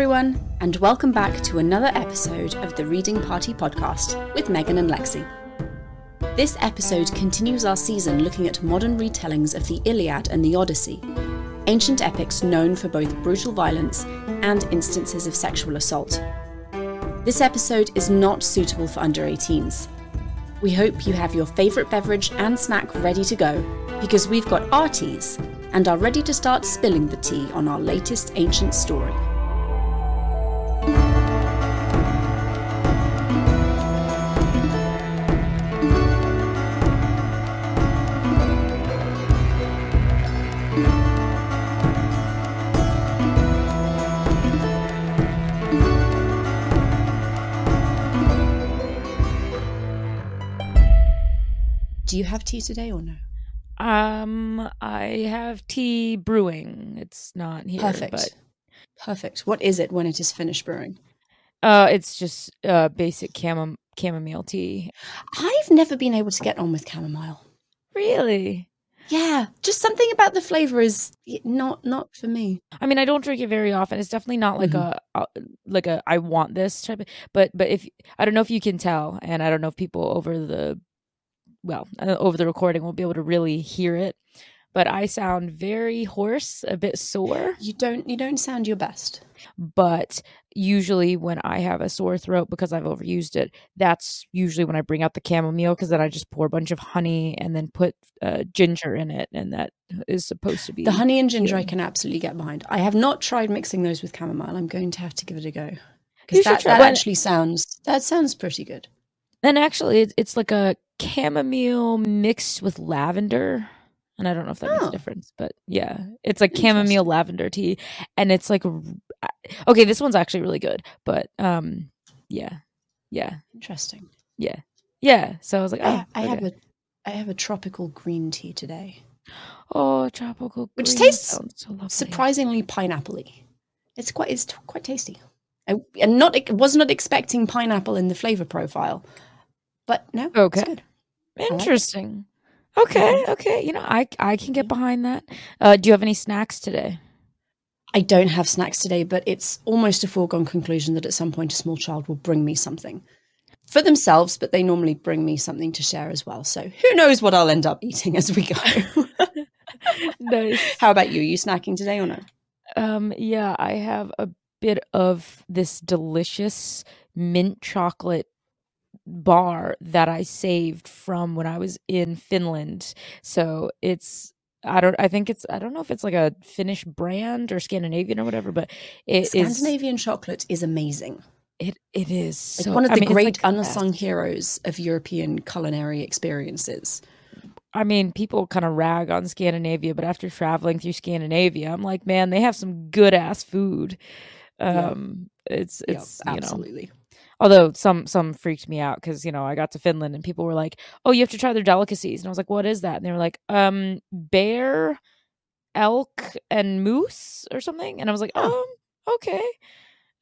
everyone, and welcome back to another episode of the Reading Party podcast with Megan and Lexi. This episode continues our season looking at modern retellings of the Iliad and the Odyssey, ancient epics known for both brutal violence and instances of sexual assault. This episode is not suitable for under 18s. We hope you have your favourite beverage and snack ready to go because we've got our teas and are ready to start spilling the tea on our latest ancient story. Do you have tea today or no? Um, I have tea brewing. It's not here, Perfect. but Perfect. What is it when it is finished brewing? uh, it's just uh basic chamom- chamomile tea. I've never been able to get on with chamomile. Really? Yeah, just something about the flavor is not not for me. I mean, I don't drink it very often. It's definitely not like Mhm. a, a like a I want this type of. But but if I don't know if you can tell, and I don't know if people over the well uh, over the recording we'll be able to really hear it. But I sound very hoarse, a bit sore. You don't you don't sound your best. but usually when I have a sore throat because I've overused it, that's usually when I bring out the chamomile because then I just pour a bunch of honey and then put uh, ginger in it, and that is supposed to be The honey and ginger I can absolutely get behind. I have not tried mixing those with chamomile. I'm going to have to give it a go. Because that, that actually sounds that sounds pretty good. And actually, it's like a chamomile mixed with lavender. And I don't know if that makes Oh. a difference, but yeah, it's like chamomile lavender tea, and it's like okay, this one's actually really good, but um, yeah, yeah, Interesting. yeah, yeah. So I was like, oh, I, I have a I have a tropical green tea today. Oh, tropical Which tastes so. Surprisingly pineapple-y. It's quite it's t- quite tasty. I and not was not expecting pineapple in the flavor profile. But no, Okay. Good. like it. Interesting. Okay, okay. You know, I I can get behind that. Uh, do you have any snacks today? I don't have snacks today, but it's almost a foregone conclusion that at some point a small child will bring me something for themselves, but they normally bring me something to share as well. So who knows what I'll end up eating as we go. nice. How about you? Are you snacking today or no? Um, yeah, I have a bit of this delicious mint chocolate bar that I saved from when I was in Finland. So it's I don't I think it's I don't know if it's like a Finnish brand or Scandinavian or whatever, but it is Scandinavian chocolate is amazing. it it is Like so one of I the mean, great like, unsung heroes of European culinary experiences. I mean, people kind of rag on Scandinavia, but after traveling through Scandinavia, I'm like, man, they have some good ass food. Yeah. Um, it's Yeah, it's you know, absolutely. Although some some freaked me out because you know I got to Finland and people were like, oh, you have to try their delicacies, and I was like, what is that? And they were like, um, bear, elk, and moose or something, and I was like, Oh. um, okay.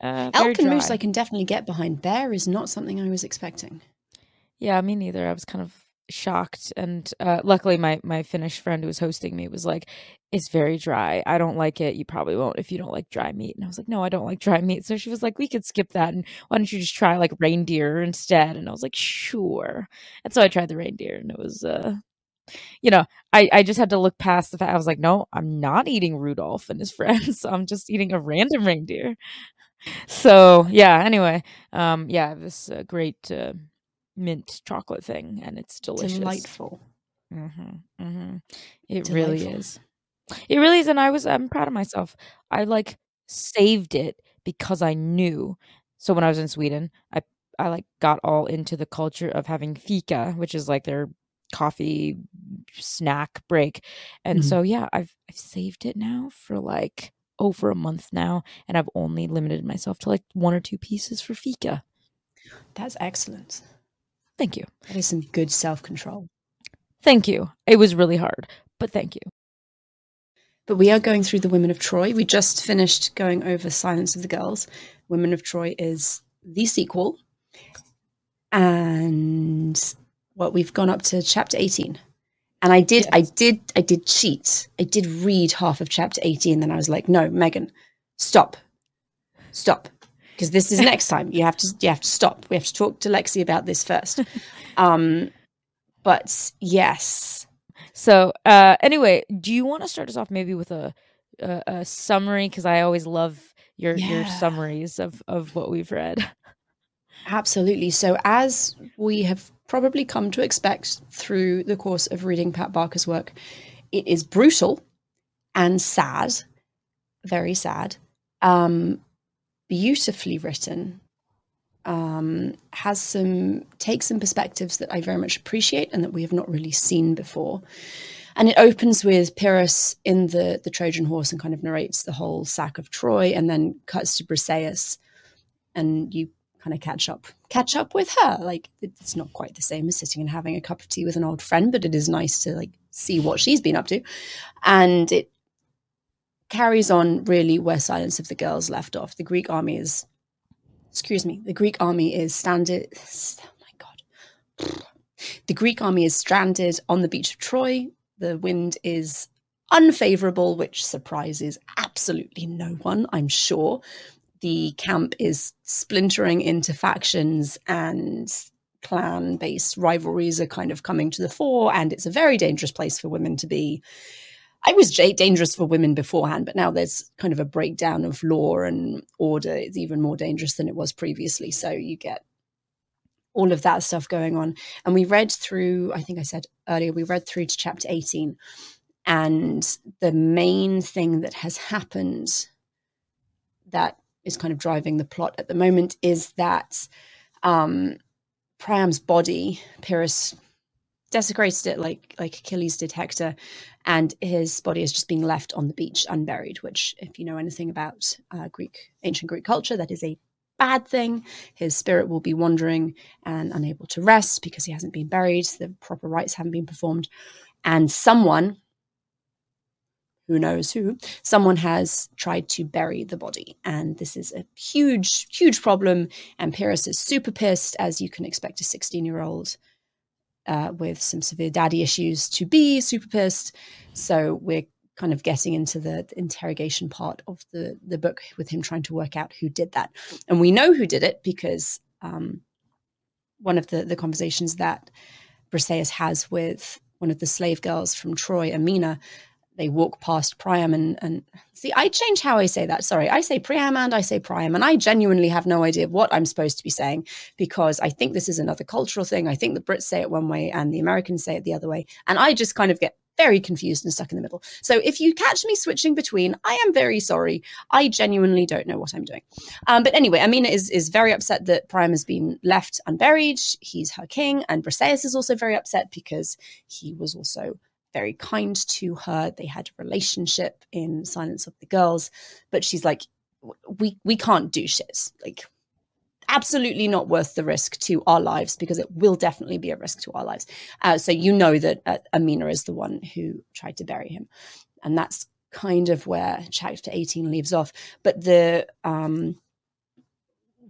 Uh, Elk and moose. I can definitely get behind. Bear is not something I was expecting. Yeah, me neither. I was kind of shocked, and uh, luckily, my my Finnish friend who was hosting me was like, "It's very dry. I don't like it. You probably won't if you don't like dry meat." And I was like, "No, I don't like dry meat." So she was like, "We could skip that, and why don't you just try like reindeer instead?" And I was like, "Sure." And so I tried the reindeer, and it was, uh, you know, I I just had to look past the fact. I was like, "No, I'm not eating Rudolph and his friends. I'm just eating a random reindeer." So yeah. Anyway, um, yeah, this uh, great. Uh, mint chocolate thing and it's delicious. Delightful. hmm hmm It really is. It really is and I was I'm proud of myself. I like saved it because I knew. So when I was in Sweden, I I like got all into the culture of having fika, which is like their coffee snack break. And Mhm. so yeah, I've I've saved it now for like over a month now and I've only limited myself to like one or two pieces for fika. That's excellent. Thank you. That is some good self control. Thank you. It was really hard, but thank you. But we are going through the Women of Troy. We just finished going over Silence of the Girls. Women of Troy is the sequel. And what we've gone up to chapter 18. And I did, I did, I did cheat. I did read half of chapter 18. Then I was like, no, Megan, stop. stop because this is next time. You have to you have to stop. We have to talk to lexi about this first. Um but yes. So uh anyway do you want to start us off maybe with a a, a summary? Because i always love your yeah. your summaries of of what we've read. Absolutely. So as we have probably come to expect through the course of reading pat barker's work it is brutal and sad very sad. Um beautifully written um, has some takes some perspectives that I very much appreciate and that we have not really seen before. And it opens with Pyrrhus in the the Trojan horse and kind of narrates the whole sack of Troy, and then cuts to Briseis, and you kind of catch up catch up with her. Like it's not quite the same as sitting and having a cup of tea with an old friend, but it is nice to like see what she's been up to, and it carries on really where Silence of the Girls left off. The Greek army is, excuse me, the Greek army is standard. Oh my God. The Greek army is stranded on the beach of Troy. The wind is unfavorable, which surprises absolutely no one, I'm sure. The camp is splintering into factions and clan based rivalries are kind of coming to the fore, and it's a very dangerous place for women to be. I was dangerous for women beforehand, but now there's kind of a breakdown of law and order. It's even more dangerous than it was previously. So you get all of that stuff going on. And we read through, I think I said earlier, we read through to chapter 18. And the main thing that has happened that is kind of driving the plot at the moment is that um, Priam's body, Pyrrhus desecrated it like like Achilles did Hector, and his body is just being left on the beach unburied. Which, if you know anything about uh, Greek ancient Greek culture, that is a bad thing. His spirit will be wandering and unable to rest because he hasn't been buried. The proper rites haven't been performed, and someone. Who knows who? Someone has tried to bury the body, and this is a huge, huge problem. And Pyrrhus is super pissed, as you can expect a 16 year old uh, with some severe daddy issues to be super pissed. So we're kind of getting into the, the, interrogation part of the the book with him trying to work out who did that, and we know who did it because um, one of the the conversations that Briseis has with one of the slave girls from Troy, Amina, they walk past Priam and, and see, I change how I say that. Sorry, I say Priam and I say Priam, and I genuinely have no idea what I'm supposed to be saying because I think this is another cultural thing. I think the Brits say it one way and the Americans say it the other way, and I just kind of get very confused and stuck in the middle. So if you catch me switching between, I am very sorry. I genuinely don't know what I'm doing. Um, but anyway, Amina is is very upset that Priam has been left unburied. He's her king, and Briseis is also very upset because he was also very kind to her. They had a relationship in Silence of the Girls, but she's like, we we can't do shit. Like, absolutely not worth the risk to our lives because it will definitely be a risk to our lives. Uh, so you know that uh, Amina is the one who tried to bury him, and that's kind of where chapter 18 leaves off. But the um,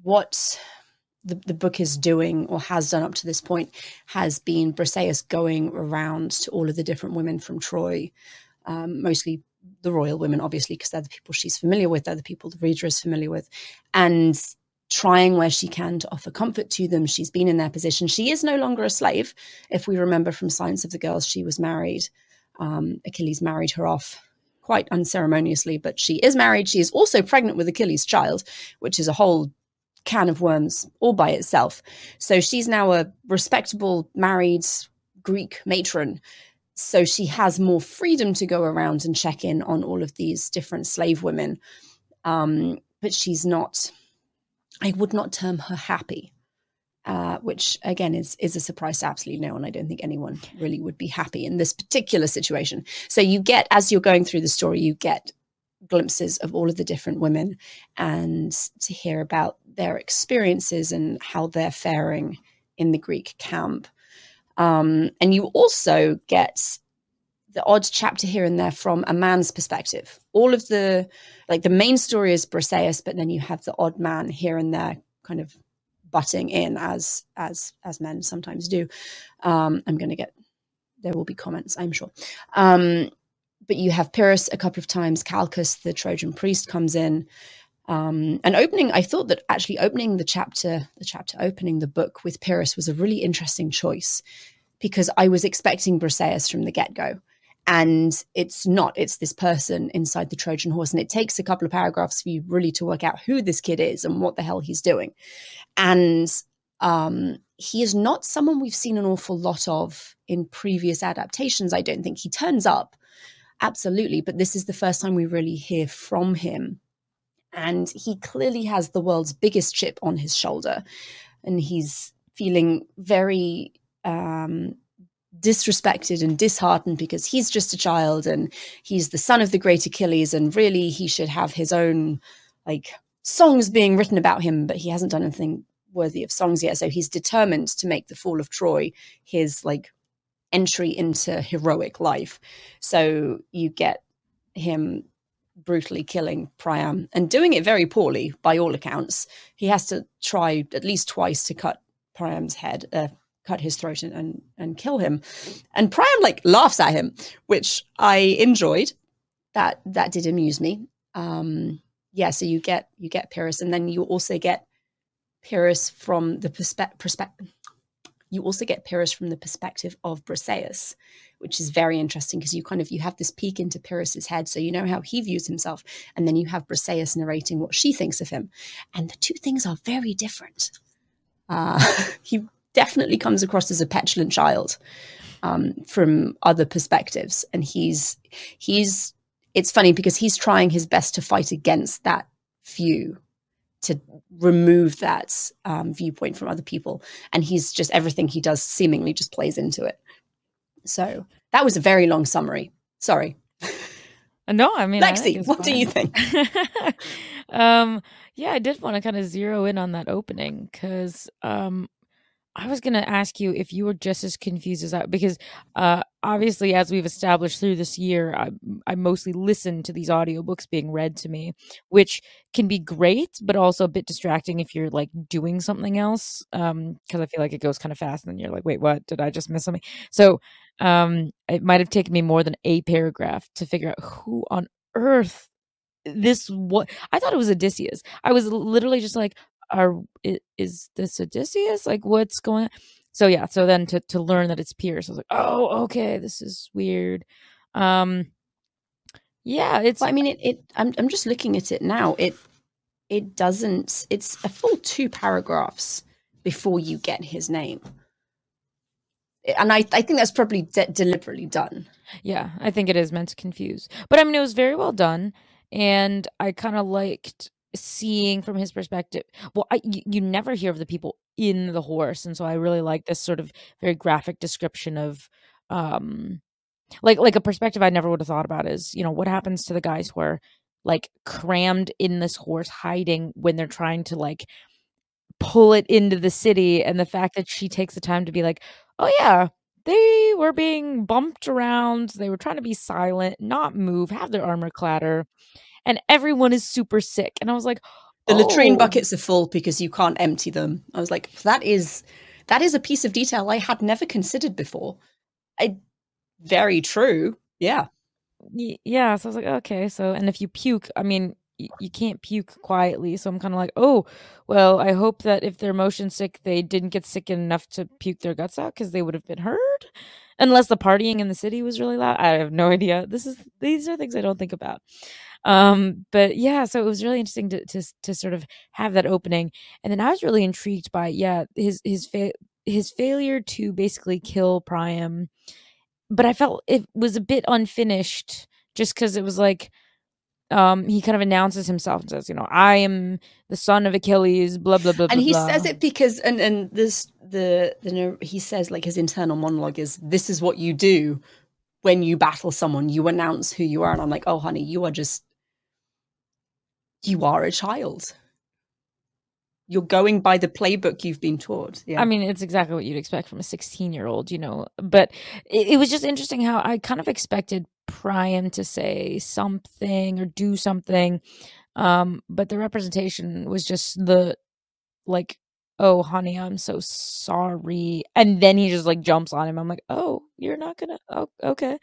what the, the book is doing or has done up to this point has been Briseis going around to all of the different women from Troy, um, mostly the royal women, obviously, because they're the people she's familiar with, they're the people the reader is familiar with, and trying where she can to offer comfort to them. She's been in their position. She is no longer a slave. If we remember from Silence of the Girls, she was married. Um, Achilles married her off quite unceremoniously, but she is married. She is also pregnant with Achilles' child, which is a whole can of worms all by itself. So she's now a respectable married Greek matron. So she has more freedom to go around and check in on all of these different slave women. Um, but she's not, I would not term her happy. Uh, which again is is a surprise to absolutely no one. I don't think anyone really would be happy in this particular situation. So you get as you're going through the story, you get glimpses of all of the different women and to hear about their experiences and how they're faring in the Greek camp. Um, and you also get the odd chapter here and there from a man's perspective. All of the, like the main story is Briseis, but then you have the odd man here and there kind of butting in as as as men sometimes do. Um, I'm going to get there will be comments, I'm sure. Um, but you have Pyrrhus a couple of times. Calchas, the Trojan priest, comes in. Um, and opening, I thought that actually opening the chapter, the chapter opening the book with Pyrrhus was a really interesting choice because I was expecting Briseis from the get go. And it's not, it's this person inside the Trojan horse. And it takes a couple of paragraphs for you really to work out who this kid is and what the hell he's doing. And um, he is not someone we've seen an awful lot of in previous adaptations. I don't think he turns up, absolutely, but this is the first time we really hear from him. And he clearly has the world's biggest chip on his shoulder. And he's feeling very um, disrespected and disheartened because he's just a child and he's the son of the great Achilles and really he should have his own like songs being written about him but he hasn't done anything worthy of songs yet so he's determined to make the fall of Troy his like entry into heroic life so you get him brutally killing Priam and doing it very poorly by all accounts he has to try at least twice to cut Priam's head uh, cut his throat and, and, and kill him. And Priam like laughs at him, which I enjoyed. That that did amuse me. Um, yeah, so you get you get Pyrrhus, and then you also get Pyrrhus from the perspective. You also get Pyrrhus from the perspective of Briseis, which is very interesting because you kind of you have this peek into Pyrrhus's head, so you know how he views himself, and then you have Briseis narrating what she thinks of him, and the two things are very different. Uh, he definitely comes across as a petulant child um, from other perspectives, and he's he's. It's funny because he's trying his best to fight against that view, to remove that um, viewpoint from other people, and he's just everything he does seemingly just plays into it. So that was a very long summary. Sorry. Uh, no, I mean, Lexi, I what do you think? um, yeah, I did want to kind of zero in on that opening because um, I was going to ask you if you were just as confused as I, because uh, obviously, as we've established through this year, I, I mostly listen to these audiobooks being read to me, which can be great, but also a bit distracting if you're like doing something else. Um, because I feel like it goes kind of fast, and then you're like, wait, what? Did I just miss something? So, um, it might have taken me more than a paragraph to figure out who on earth this what I thought it was Odysseus. I was literally just like, are is this Odysseus? Like what's going on? So yeah, so then to to learn that it's Pyrrhus, I was like, oh, okay, this is weird. Um yeah, it's well, I mean it, it I'm I'm just looking at it now. It it doesn't it's a full two paragraphs before you get his name and I, I think that's probably de- deliberately done. Yeah, I think it is meant to confuse. But I mean, it was very well done, and I kind of liked seeing from his perspective well I, you, you never hear of the people in the horse and so i really like this sort of very graphic description of um like like a perspective i never would have thought about is you know what happens to the guys who are like crammed in this horse hiding when they're trying to like pull it into the city and the fact that she takes the time to be like oh yeah they were being bumped around they were trying to be silent not move have their armor clatter and everyone is super sick. And I was like, the oh. latrine buckets are full because you can't empty them. I was like, that is that is a piece of detail I had never considered before. I very true. Yeah. Yeah. So I was like, okay. So, and if you puke, I mean, you, you can't puke quietly. So I'm kind of like, oh, well, I hope that if they're motion sick, they didn't get sick enough to puke their guts out because they would have been heard. Unless the partying in the city was really loud. I have no idea. This is these are things I don't think about. Um, but yeah, so it was really interesting to, to to sort of have that opening, and then I was really intrigued by yeah his his fa- his failure to basically kill Priam, but I felt it was a bit unfinished just because it was like um he kind of announces himself and says you know i am the son of achilles blah blah blah and he blah. says it because and and this the the he says like his internal monologue is this is what you do when you battle someone. You announce who you are. And i'm like oh honey you are just you are a child. You're going by the playbook you've been taught. Yeah. I mean, it's exactly what you'd expect from a 16 year old, you know. But it, it, was just interesting how I kind of expected Priam to say something or do something. Um, but the representation was just the like, oh, honey, I'm so sorry. And then he just like jumps on him. I'm like, oh, you're not gonna, oh, okay.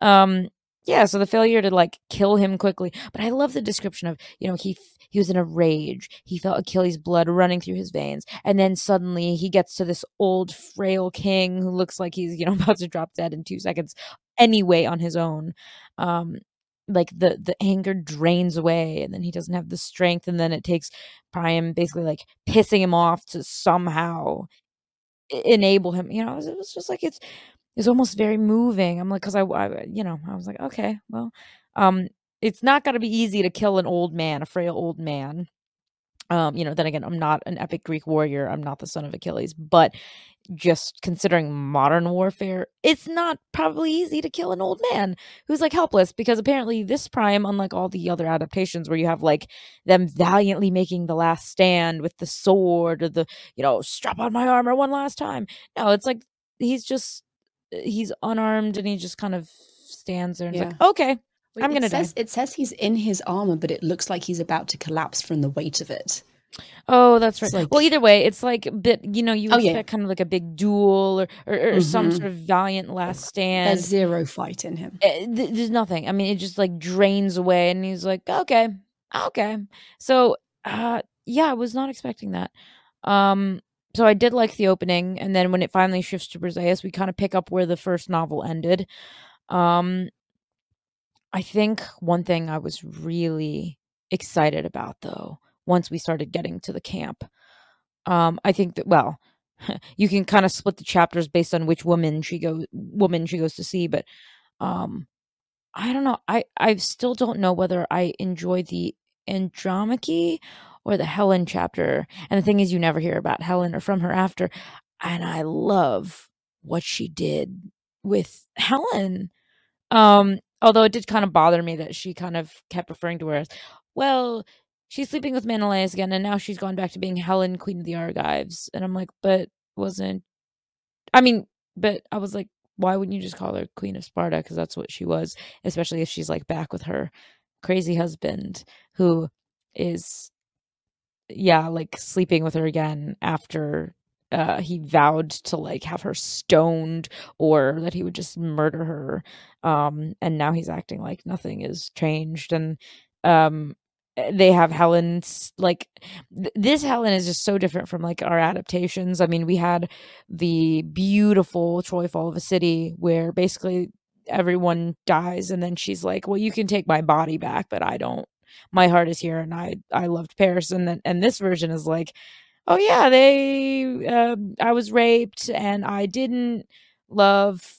Um, yeah, so the failure to like kill him quickly. But I love the description of, you know, he he was in a rage. He felt Achilles' blood running through his veins. And then suddenly he gets to this old frail king who looks like he's, you know, about to drop dead in 2 seconds anyway on his own. Um like the the anger drains away and then he doesn't have the strength and then it takes Priam basically like pissing him off to somehow enable him. You know, it was just like it's it's almost very moving. I'm like, because I, I, you know, I was like, okay, well, um, it's not going to be easy to kill an old man, a frail old man. Um, you know, then again, I'm not an epic Greek warrior. I'm not the son of Achilles, but just considering modern warfare, it's not probably easy to kill an old man who's like helpless because apparently this Priam, unlike all the other adaptations where you have like them valiantly making the last stand with the sword or the, you know, strap on my armor one last time. No, it's like he's just he's unarmed and he just kind of stands there and yeah. like, okay, Wait, I'm gonna says, die. It says he's in his armor, but it looks like he's about to collapse from the weight of it. Oh, that's right. Like, well, either way, it's like a bit, you know, you oh, expect yeah. kind of like a big duel or, or, or mm-hmm. some sort of valiant last stand. There's zero fight in him. It, eh, there's nothing. I mean, it just like drains away, and he's like, okay, okay. So, uh, yeah, I was not expecting that. Um, so I did like the opening, and then when it finally shifts to Briseis, we kind of pick up where the first novel ended. Um, I think one thing I was really excited about, though, once we started getting to the camp, um, I think that well, you can kind of split the chapters based on which woman she goes woman she goes to see, but um, I don't know. I I still don't know whether I enjoy the Andromache or the Helen chapter. And the thing is, you never hear about Helen or from her after. And I love what she did with Helen. Um, although it did kind of bother me that she kind of kept referring to her as, well, she's sleeping with Menelaus again, and now she's gone back to being Helen, Queen of the Argives. And I'm like, but wasn't. I mean, but I was like, why wouldn't you just call her Queen of Sparta? Because that's what she was, especially if she's like back with her crazy husband who is yeah, like sleeping with her again after uh, he vowed to like have her stoned or that he would just murder her. Um, and now he's acting like nothing is changed. And um, eh, they have Helen's like th- this Helen is just so different from like our adaptations. I mean, we had the beautiful Troy Fall of a City where basically everyone dies and then she's like, "Well, you can take my body back, but I don't my heart is here and I I loved Paris and then and this version is like oh yeah they uh, I was raped and I didn't love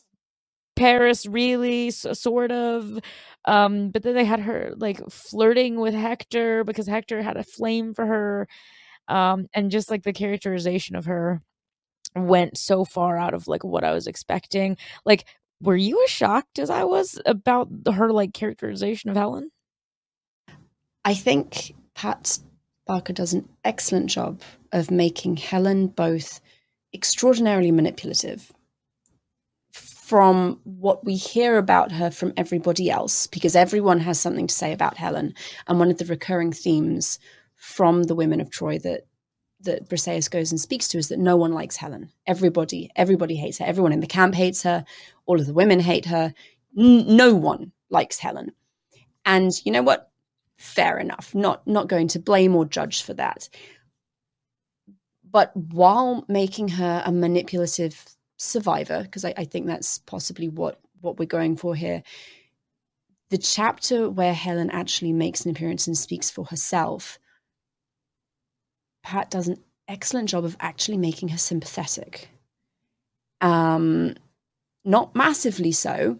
Paris really so, sort of. Um but then they had her like flirting with Hector because Hector had a flame for her um and just like the characterization of her went so far out of like what I was expecting. Like were you as shocked as I was about her like characterization of Helen I think Pat Barker does an excellent job of making Helen both extraordinarily manipulative from what we hear about her from everybody else, because everyone has something to say about Helen. And one of the recurring themes from the women of Troy that that Briseis goes and speaks to is that no one likes Helen. Everybody, everybody hates her. Everyone in the camp hates her. All of the women hate her. N- no one likes Helen. And you know what? Fair enough. Not not going to blame or judge for that. But while making her a manipulative survivor because I, I, think that's possibly what what we're going for here the chapter where helen actually makes an appearance and speaks for herself pat does an excellent job of actually making her sympathetic. Um not massively so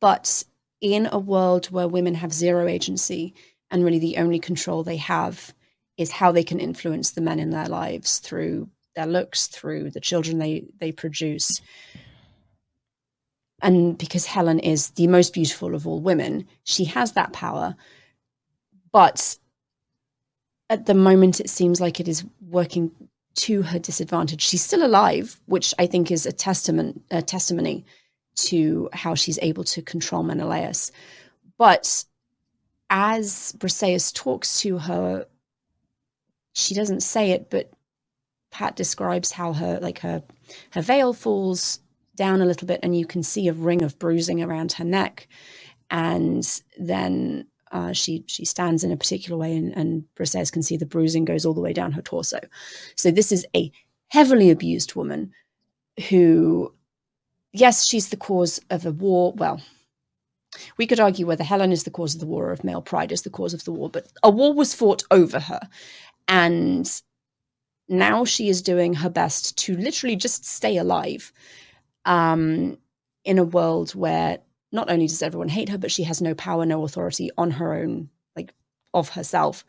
but in a world where women have zero agency and really the only control they have is how they can influence the men in their lives through their looks through the children they they produce. And because helen is the most beautiful of all women she has that power. But at the moment it seems like it is working to her disadvantage. She's still alive which i think is a testament a testimony to how she's able to control Menelaus. But as Briseis talks to her, she doesn't say it, but Pat describes how her like her her veil falls down a little bit and you can see a ring of bruising around her neck. and then uh, she she stands in a particular way, and, and Briseis can see the bruising goes all the way down her torso. So this is a heavily abused woman who, yes, she's the cause of a war. Well, we could argue whether Helen is the cause of the war or if male pride is the cause of the war, but a war was fought over her. And now she is doing her best to literally just stay alive um, in a world where not only does everyone hate her, but she has no power, no authority on her own, like of herself.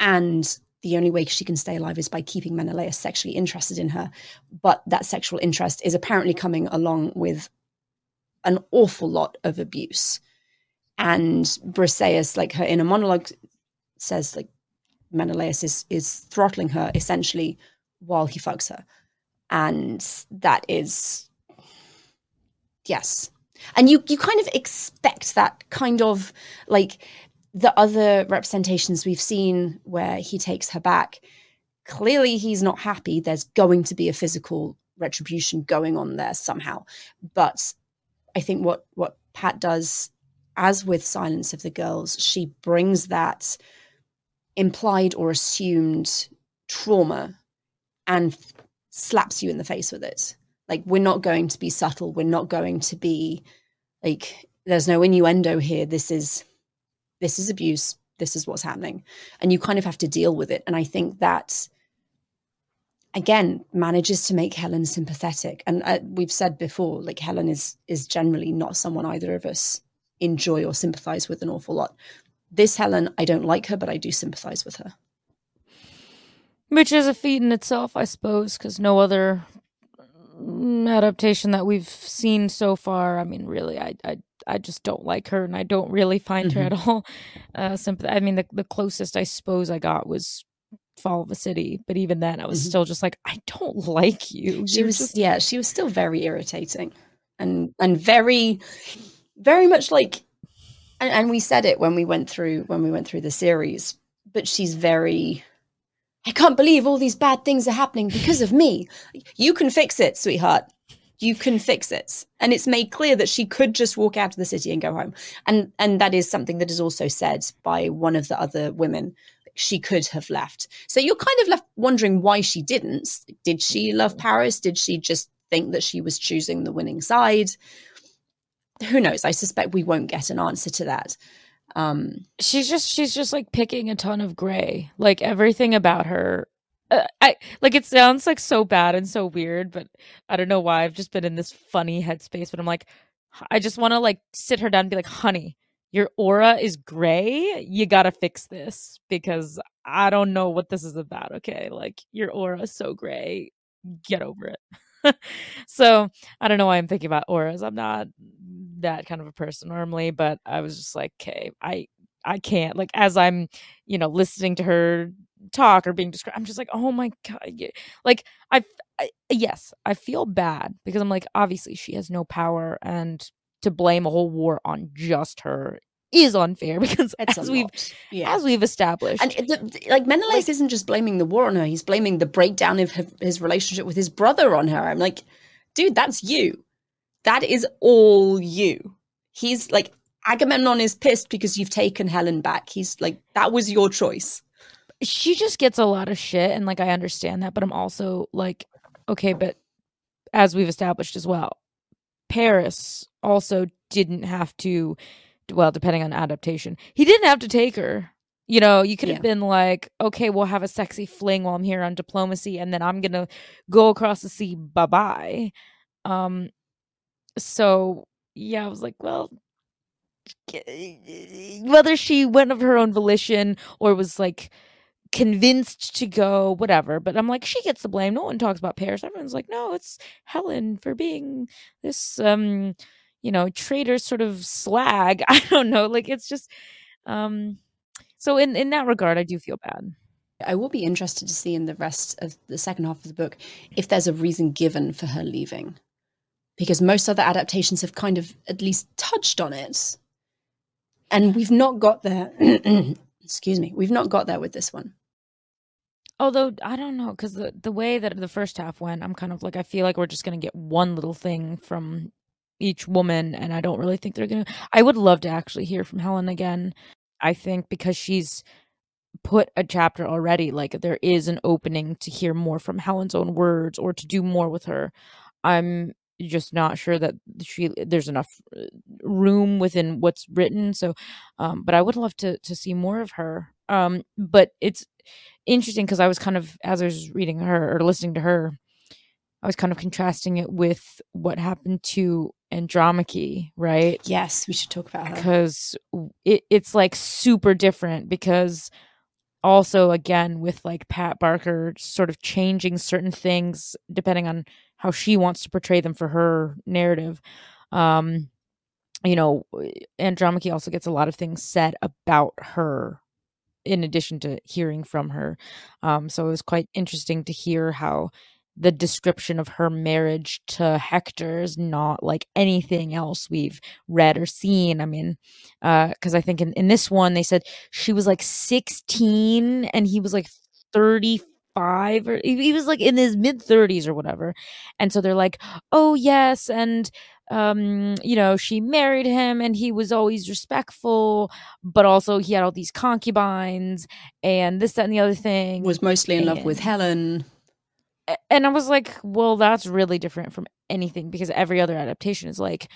And the only way she can stay alive is by keeping Menelaus sexually interested in her. But that sexual interest is apparently coming along with an awful lot of abuse. And Briseis, like her inner monologue says, like Menelaus is is throttling her essentially while he fucks her. And that is yes. And you you kind of expect that kind of like the other representations we've seen where he takes her back. Clearly he's not happy. There's going to be a physical retribution going on there somehow. But I think what what Pat does, as with Silence of the Girls, she brings that implied or assumed trauma and slaps you in the face with it. Like we're not going to be subtle. We're not going to be like there's no innuendo here. This is this is abuse. This is what's happening, and you kind of have to deal with it. And I think that again manages to make Helen sympathetic. And uh, we've said before, like Helen is is generally not someone either of us enjoy or sympathize with an awful lot. This Helen, I don't like her, but I do sympathize with her. Which is a feat in itself, I suppose, because no other adaptation that we've seen so far. I mean, really, I I I just don't like her, and I don't really find mm-hmm. her at all uh, sympathetic. I mean, the the closest I suppose I got was fall of a city but even then i was mm-hmm. still just like i don't like you she You're was just... yeah she was still very irritating and and very very much like and, and we said it when we went through when we went through the series but she's very i can't believe all these bad things are happening because of me you can fix it sweetheart you can fix it and it's made clear that she could just walk out of the city and go home and and that is something that is also said by one of the other women she could have left. So you're kind of left wondering why she didn't. Did she love Paris? Did she just think that she was choosing the winning side? Who knows? I suspect we won't get an answer to that. Um, she's just she's just like picking a ton of gray. Like everything about her uh, I like it sounds like so bad and so weird, but I don't know why I've just been in this funny headspace. But I'm like, I just want to like sit her down and be like, "Honey, your aura is gray. You got to fix this because I don't know what this is about. Okay. Like your aura is so gray. Get over it. so I don't know why I'm thinking about auras. I'm not that kind of a person normally, but I was just like, okay, I, I can't like as I'm, you know, listening to her talk or being described. I'm just like, oh my god, like I, I, yes, I feel bad because I'm like, obviously she has no power, and to blame a whole war on just her is unfair because it's as we've yeah. as we've established, and uh, the, like Menelaus like, isn't just blaming the war on her; he's blaming the breakdown of his relationship with his brother on her. I'm like, dude, that's you. That is all you. He's like Agamemnon is pissed because you've taken Helen back. He's like, that was your choice. She just gets a lot of shit, and like I understand that, but I'm also like, okay, but as we've established as well, Paris also didn't have to well depending on adaptation he didn't have to take her you know you could have yeah. been like okay we'll have a sexy fling while i'm here on diplomacy and then i'm gonna go across the sea bye-bye um so yeah i was like well whether she went of her own volition or was like convinced to go, whatever. But I'm like, she gets the blame. No one talks about Paris. Everyone's like, no, it's Helen for being this, um, you know, traitor sort of slag. I don't know. Like it's just, um, so in in that regard, I do feel bad. I will be interested to see in the rest of the second half of the book if there's a reason given for her leaving, because most other adaptations have kind of at least touched on it, and we've not got there. excuse me, we've not got there with this one. Although I don't know, because the the way that the first half went, I'm kind of like I feel like we're just gonna get one little thing from, each woman, and I don't really think they're gonna. I would love to actually hear from Helen again. I think because she's put a chapter already, like there is an opening to hear more from Helen's own words or to do more with her. I'm just not sure that she there's enough uh, room within what's written. So, um, but I would love to to see more of her. Um, but it's interesting because I was kind of as I was reading her or listening to her, I was kind of contrasting it with what happened to Andromache, right? Yes, we should talk about her because it, it's like super different because also again with like Pat Barker sort of changing certain things depending on how she wants to portray them for her narrative. Um you know, Andromache also gets a lot of things said about her in addition to hearing from her. Um so it was quite interesting to hear how the description of her marriage to Hector is not like anything else we've read or seen. I mean, because uh, I think in, in this one they said she was like 16 and he was like 35 or he was like in his mid 30s or whatever. And so they're like, oh, yes. And um you know she married him and he was always respectful but also he had all these concubines and this that and the other thing was mostly in and, love with helen and I was like, well, that's really different from anything because every other adaptation is like,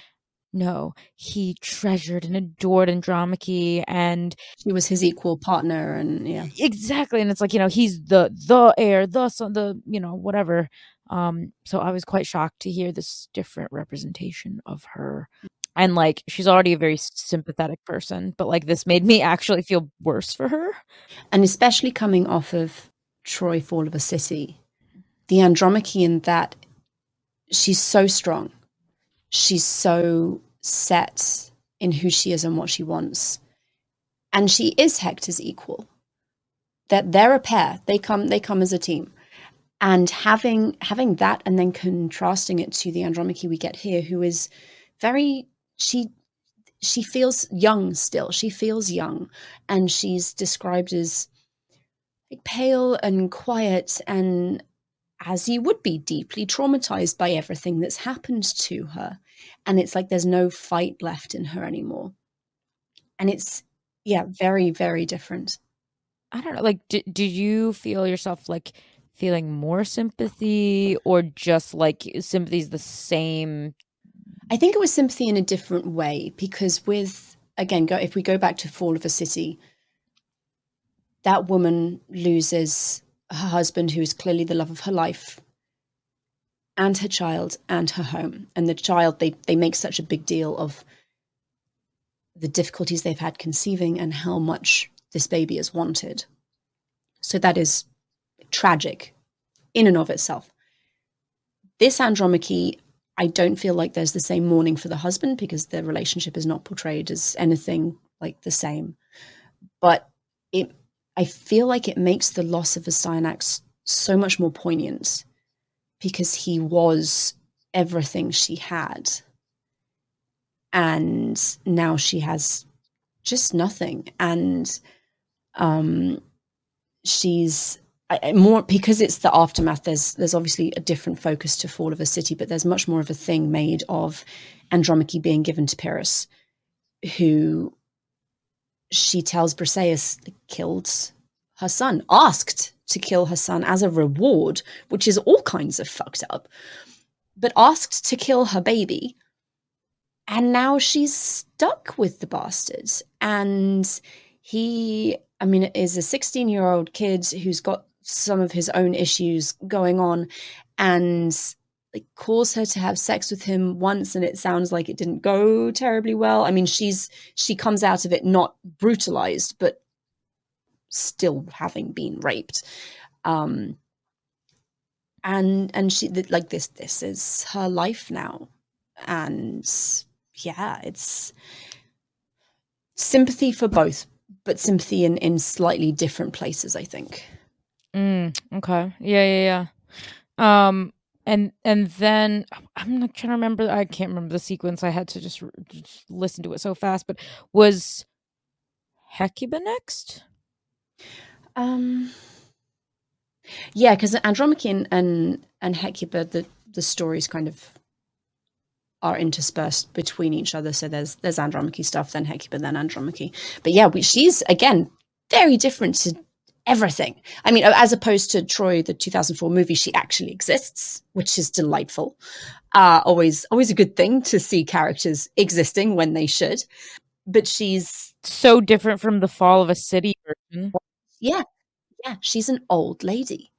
no, he treasured and adored Andromache and she was his equal partner and yeah. Exactly. And it's like, you know, he's the the heir, the son, the, you know, whatever. Um, so I was quite shocked to hear this different representation of her. And like she's already a very sympathetic person, but like this made me actually feel worse for her. And especially coming off of Troy Fall of a City the Andromache in that she's so strong. She's so set in who she is and what she wants. And she is Hector's equal. That they're a pair. They come they come as a team. And having having that and then contrasting it to the Andromache we get here, who is very she she feels young still. She feels young. And she's described as like pale and quiet and as you would be deeply traumatized by everything that's happened to her. And it's like there's no fight left in her anymore. And it's, yeah, very, very different. I don't know. Like, do, do you feel yourself like feeling more sympathy or just like sympathy is the same? I think it was sympathy in a different way because with, again, go, if we go back to Fall of a City, that woman loses her husband, who is clearly the love of her life, and her child and her home. And the child, they, they make such a big deal of the difficulties they've had conceiving and how much this baby is wanted. So that is tragic in and of itself. This Andromache, I don't feel like there's the same mourning for the husband because the relationship is not portrayed as anything like the same. But it I feel like it makes the loss of Astyanax so much more poignant because he was everything she had. And now she has just nothing. And um, she's I, more because it's the aftermath. There's there's obviously a different focus to Fall of a City, but there's much more of a thing made of Andromache being given to Pyrrhus, who she tells Briseis killed her son, asked to kill her son as a reward, which is all kinds of fucked up, but asked to kill her baby. And now she's stuck with the bastards. And he, I mean, is a 16 year old kid who's got some of his own issues going on and like calls her to have sex with him once and it sounds like it didn't go terribly well. I mean she's she comes out of it not brutalized but still having been raped. Um and and she like this this is her life now. And yeah it's sympathy for both but sympathy in in slightly different places i think mm, okay yeah yeah yeah um and and then i'm not trying to remember i can't remember the sequence i had to just, just listen to it so fast but was hecuba next um, yeah, because Andromache and, and and Hecuba, the the stories kind of are interspersed between each other. So there's there's Andromache stuff, then Hecuba, then Andromache. But yeah, we, she's again very different to everything. I mean, as opposed to Troy, the 2004 movie, she actually exists, which is delightful. Uh, always, always a good thing to see characters existing when they should. But she's so different from the Fall of a City version. Yeah, yeah, she's an old lady,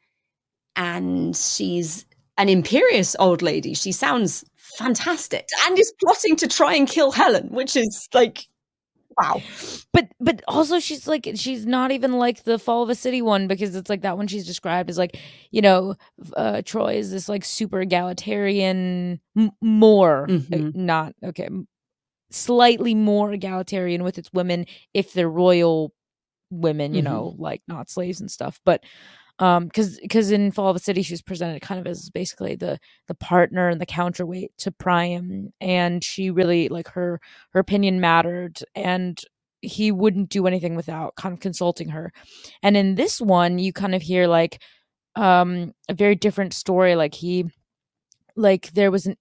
and she's an imperious old lady. She sounds fantastic, and is plotting to try and kill Helen, which is like wow but but also she's like she's not even like the fall of a city one because it's like that one she's described as like you know uh troy is this like super egalitarian m- more uh, mm-hmm. not okay slightly more egalitarian with its women if they're royal women you mm-hmm. know like not slaves and stuff but um because because in fall of a city she was presented kind of as basically the the partner and the counterweight to priam and she really like her her opinion mattered and he wouldn't do anything without kind of consulting her. And in this one you kind of hear like um a very different story like he like there was an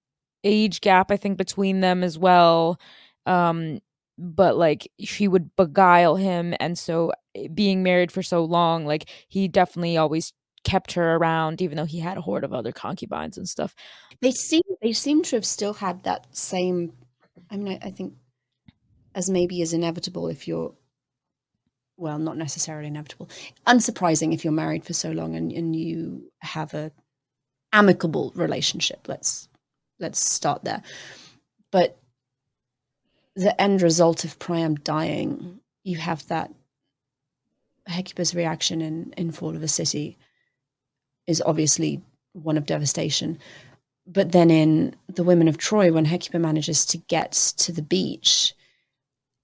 age gap i think between them as well um but like she would beguile him and so eh, being married for so long like he definitely always kept her around even though he had a horde of other concubines and stuff. They seem they seem to have still had that same i mean i, think as maybe is inevitable if you're well not necessarily inevitable unsurprising if you're married for so long and, and you have a amicable relationship. Let's let's start there. But the end result of Priam dying, you have that Hecuba's reaction in, in Fall of a City is obviously one of devastation. But then in The Women of Troy, when Hecuba manages to get to the beach,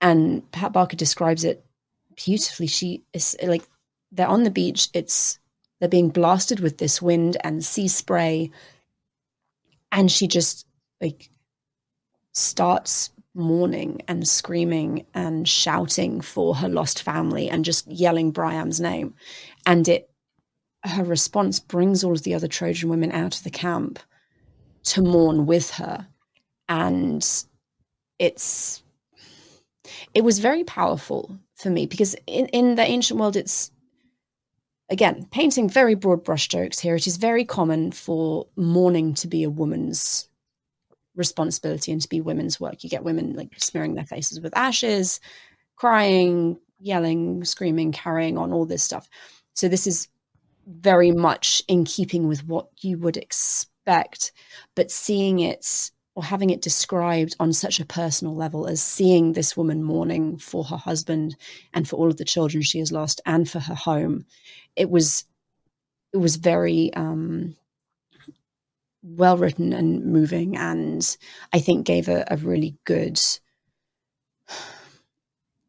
and Pat Barker describes it beautifully, she is like, they're on the beach, it's they're being blasted with this wind and sea spray. And she just like starts mourning and screaming and shouting for her lost family and just yelling Priam's name. And it her response brings all of the other Trojan women out of the camp to mourn with her. And it's it was very powerful for me because in, in the ancient world it's again painting very broad brushstrokes here. It is very common for mourning to be a woman's responsibility and to be women's work. You get women like smearing their faces with ashes, crying, yelling, screaming, carrying on, all this stuff. So this is very much in keeping with what you would expect, but seeing it or having it described on such a personal level as seeing this woman mourning for her husband and for all of the children she has lost and for her home, it was it was very um, well written and moving, and I think gave a, a really good,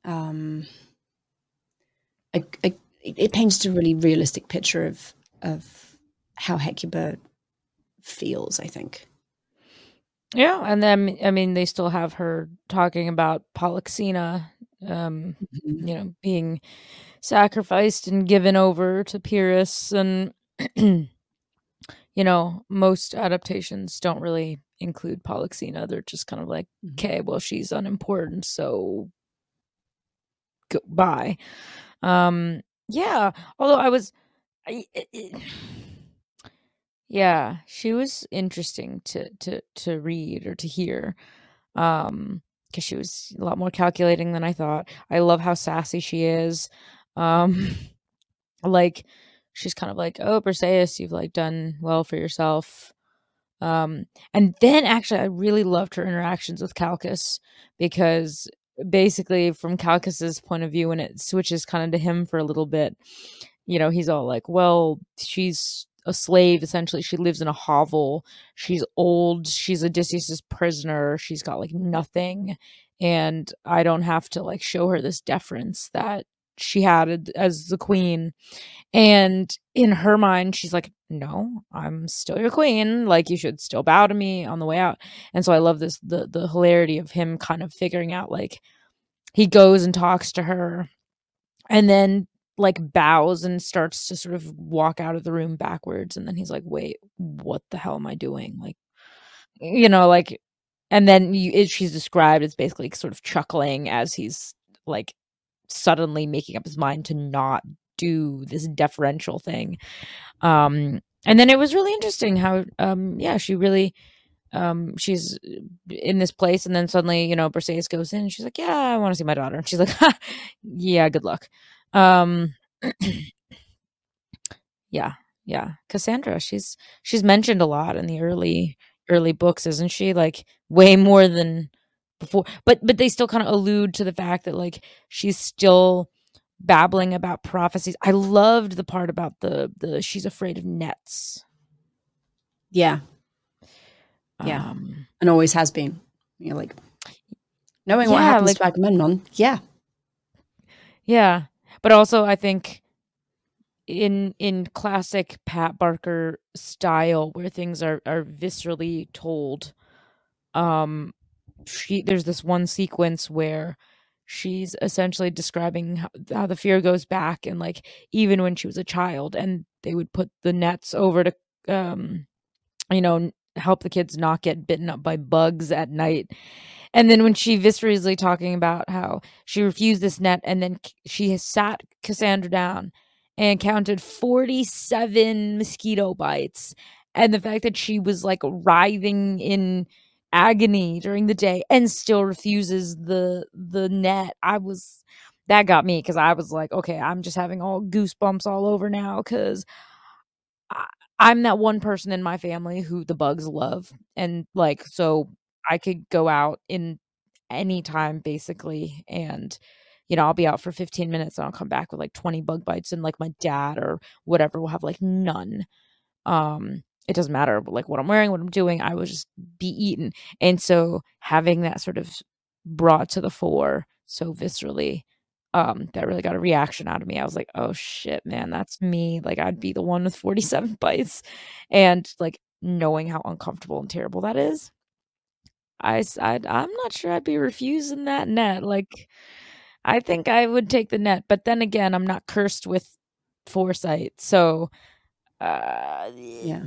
um, a, a, it painted a really realistic picture of of how Hecuba feels. I think. Yeah, and then I mean they still have her talking about Polyxena, um, mm-hmm. you know, being sacrificed and given over to Pyrrhus, and you know, most adaptations don't really include Polyxena. They're just kind of like, mm-hmm. okay, well, she's unimportant, so goodbye. Um, yeah. Although I was, I, it, yeah, she was interesting to to to read or to hear, um, because she was a lot more calculating than I thought. I love how sassy she is. Um, like she's kind of like, "Oh, Briseis, you've like done well for yourself." Um, and then actually, I really loved her interactions with Calchas because basically, from Calchas's point of view, when it switches kind of to him for a little bit, you know, he's all like, "Well, she's a slave essentially. She lives in a hovel. She's old. She's Odysseus's prisoner. She's got like nothing." And I don't have to like show her this deference that she had as the queen. And in her mind she's like no i'm still your queen. Like you should still bow to me on the way out. And so i love this the the hilarity of him kind of figuring out like he goes and talks to her and then like bows and starts to sort of walk out of the room backwards. And then he's like wait what the hell am i doing? Like you know like and then you, it, she's described as basically sort of chuckling as he's like suddenly making up his mind to not do this deferential thing. Um, and then it was really interesting how, um, yeah, she really, um, she's in this place, and then suddenly, you know, Briseis goes in, and she's like, "Yeah, I want to see my daughter." And she's like, "Yeah, good luck." Um, yeah, yeah, Cassandra, she's she's mentioned a lot in the early early books, isn't she? Like way more than before, but but they still kind of allude to the fact that like she's still babbling about prophecies. I loved the part about the the she's afraid of nets. Yeah. Yeah. Um, and always has been. You know, like knowing yeah, what happens like, to Agamemnon. Yeah. Yeah. But also I think in in classic Pat Barker style where things are are viscerally told um she there's this one sequence where she's essentially describing how, how, the fear goes back and like even when she was a child and they would put the nets over to um you know help the kids not get bitten up by bugs at night. And then when she viscerally talking about how she refused this net and then she has sat cassandra down and counted 47 mosquito bites. And the fact that she was like writhing in agony during the day and still refuses the the net. I was that got me because i was like okay i'm just having all goosebumps all over now because i'm that one person in my family who the bugs love. And like so i could go out in any time basically and you know i'll be out for 15 minutes and i'll come back with like 20 bug bites and like my dad or whatever will have like none. Um it doesn't matter like what I'm wearing, what I'm doing, I will just be eaten. And so having that sort of brought to the fore so viscerally, um, that really got a reaction out of me. I was like, oh shit, man, that's me. Like I'd be the one with 47 bites. And like knowing how uncomfortable and terrible that is. I, I I'm not sure I'd be refusing that net. Like I think I would take the net, but then again, I'm not cursed with foresight. So uh, yeah,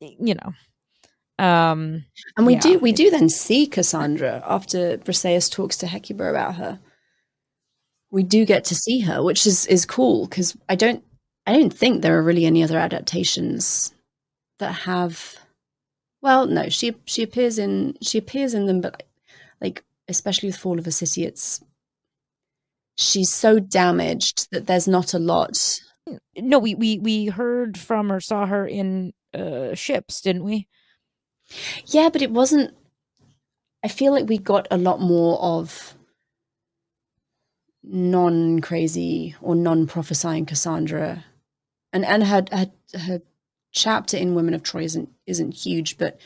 you know. Um, and we yeah, do we do then see Cassandra after Briseis talks to Hecuba about her. We do get to see her, which is is cool because I don't I don't think there are really any other adaptations that have. Well, no, she she appears in she appears in them, but like especially with Fall of a City, it's she's so damaged that there's not a lot no, we we we heard from or saw her in uh ships, didn't we? Yeah, but it wasn't. I feel like we got a lot more of non crazy or non prophesying Cassandra, and and her, her her chapter in Women of Troy isn't isn't huge, but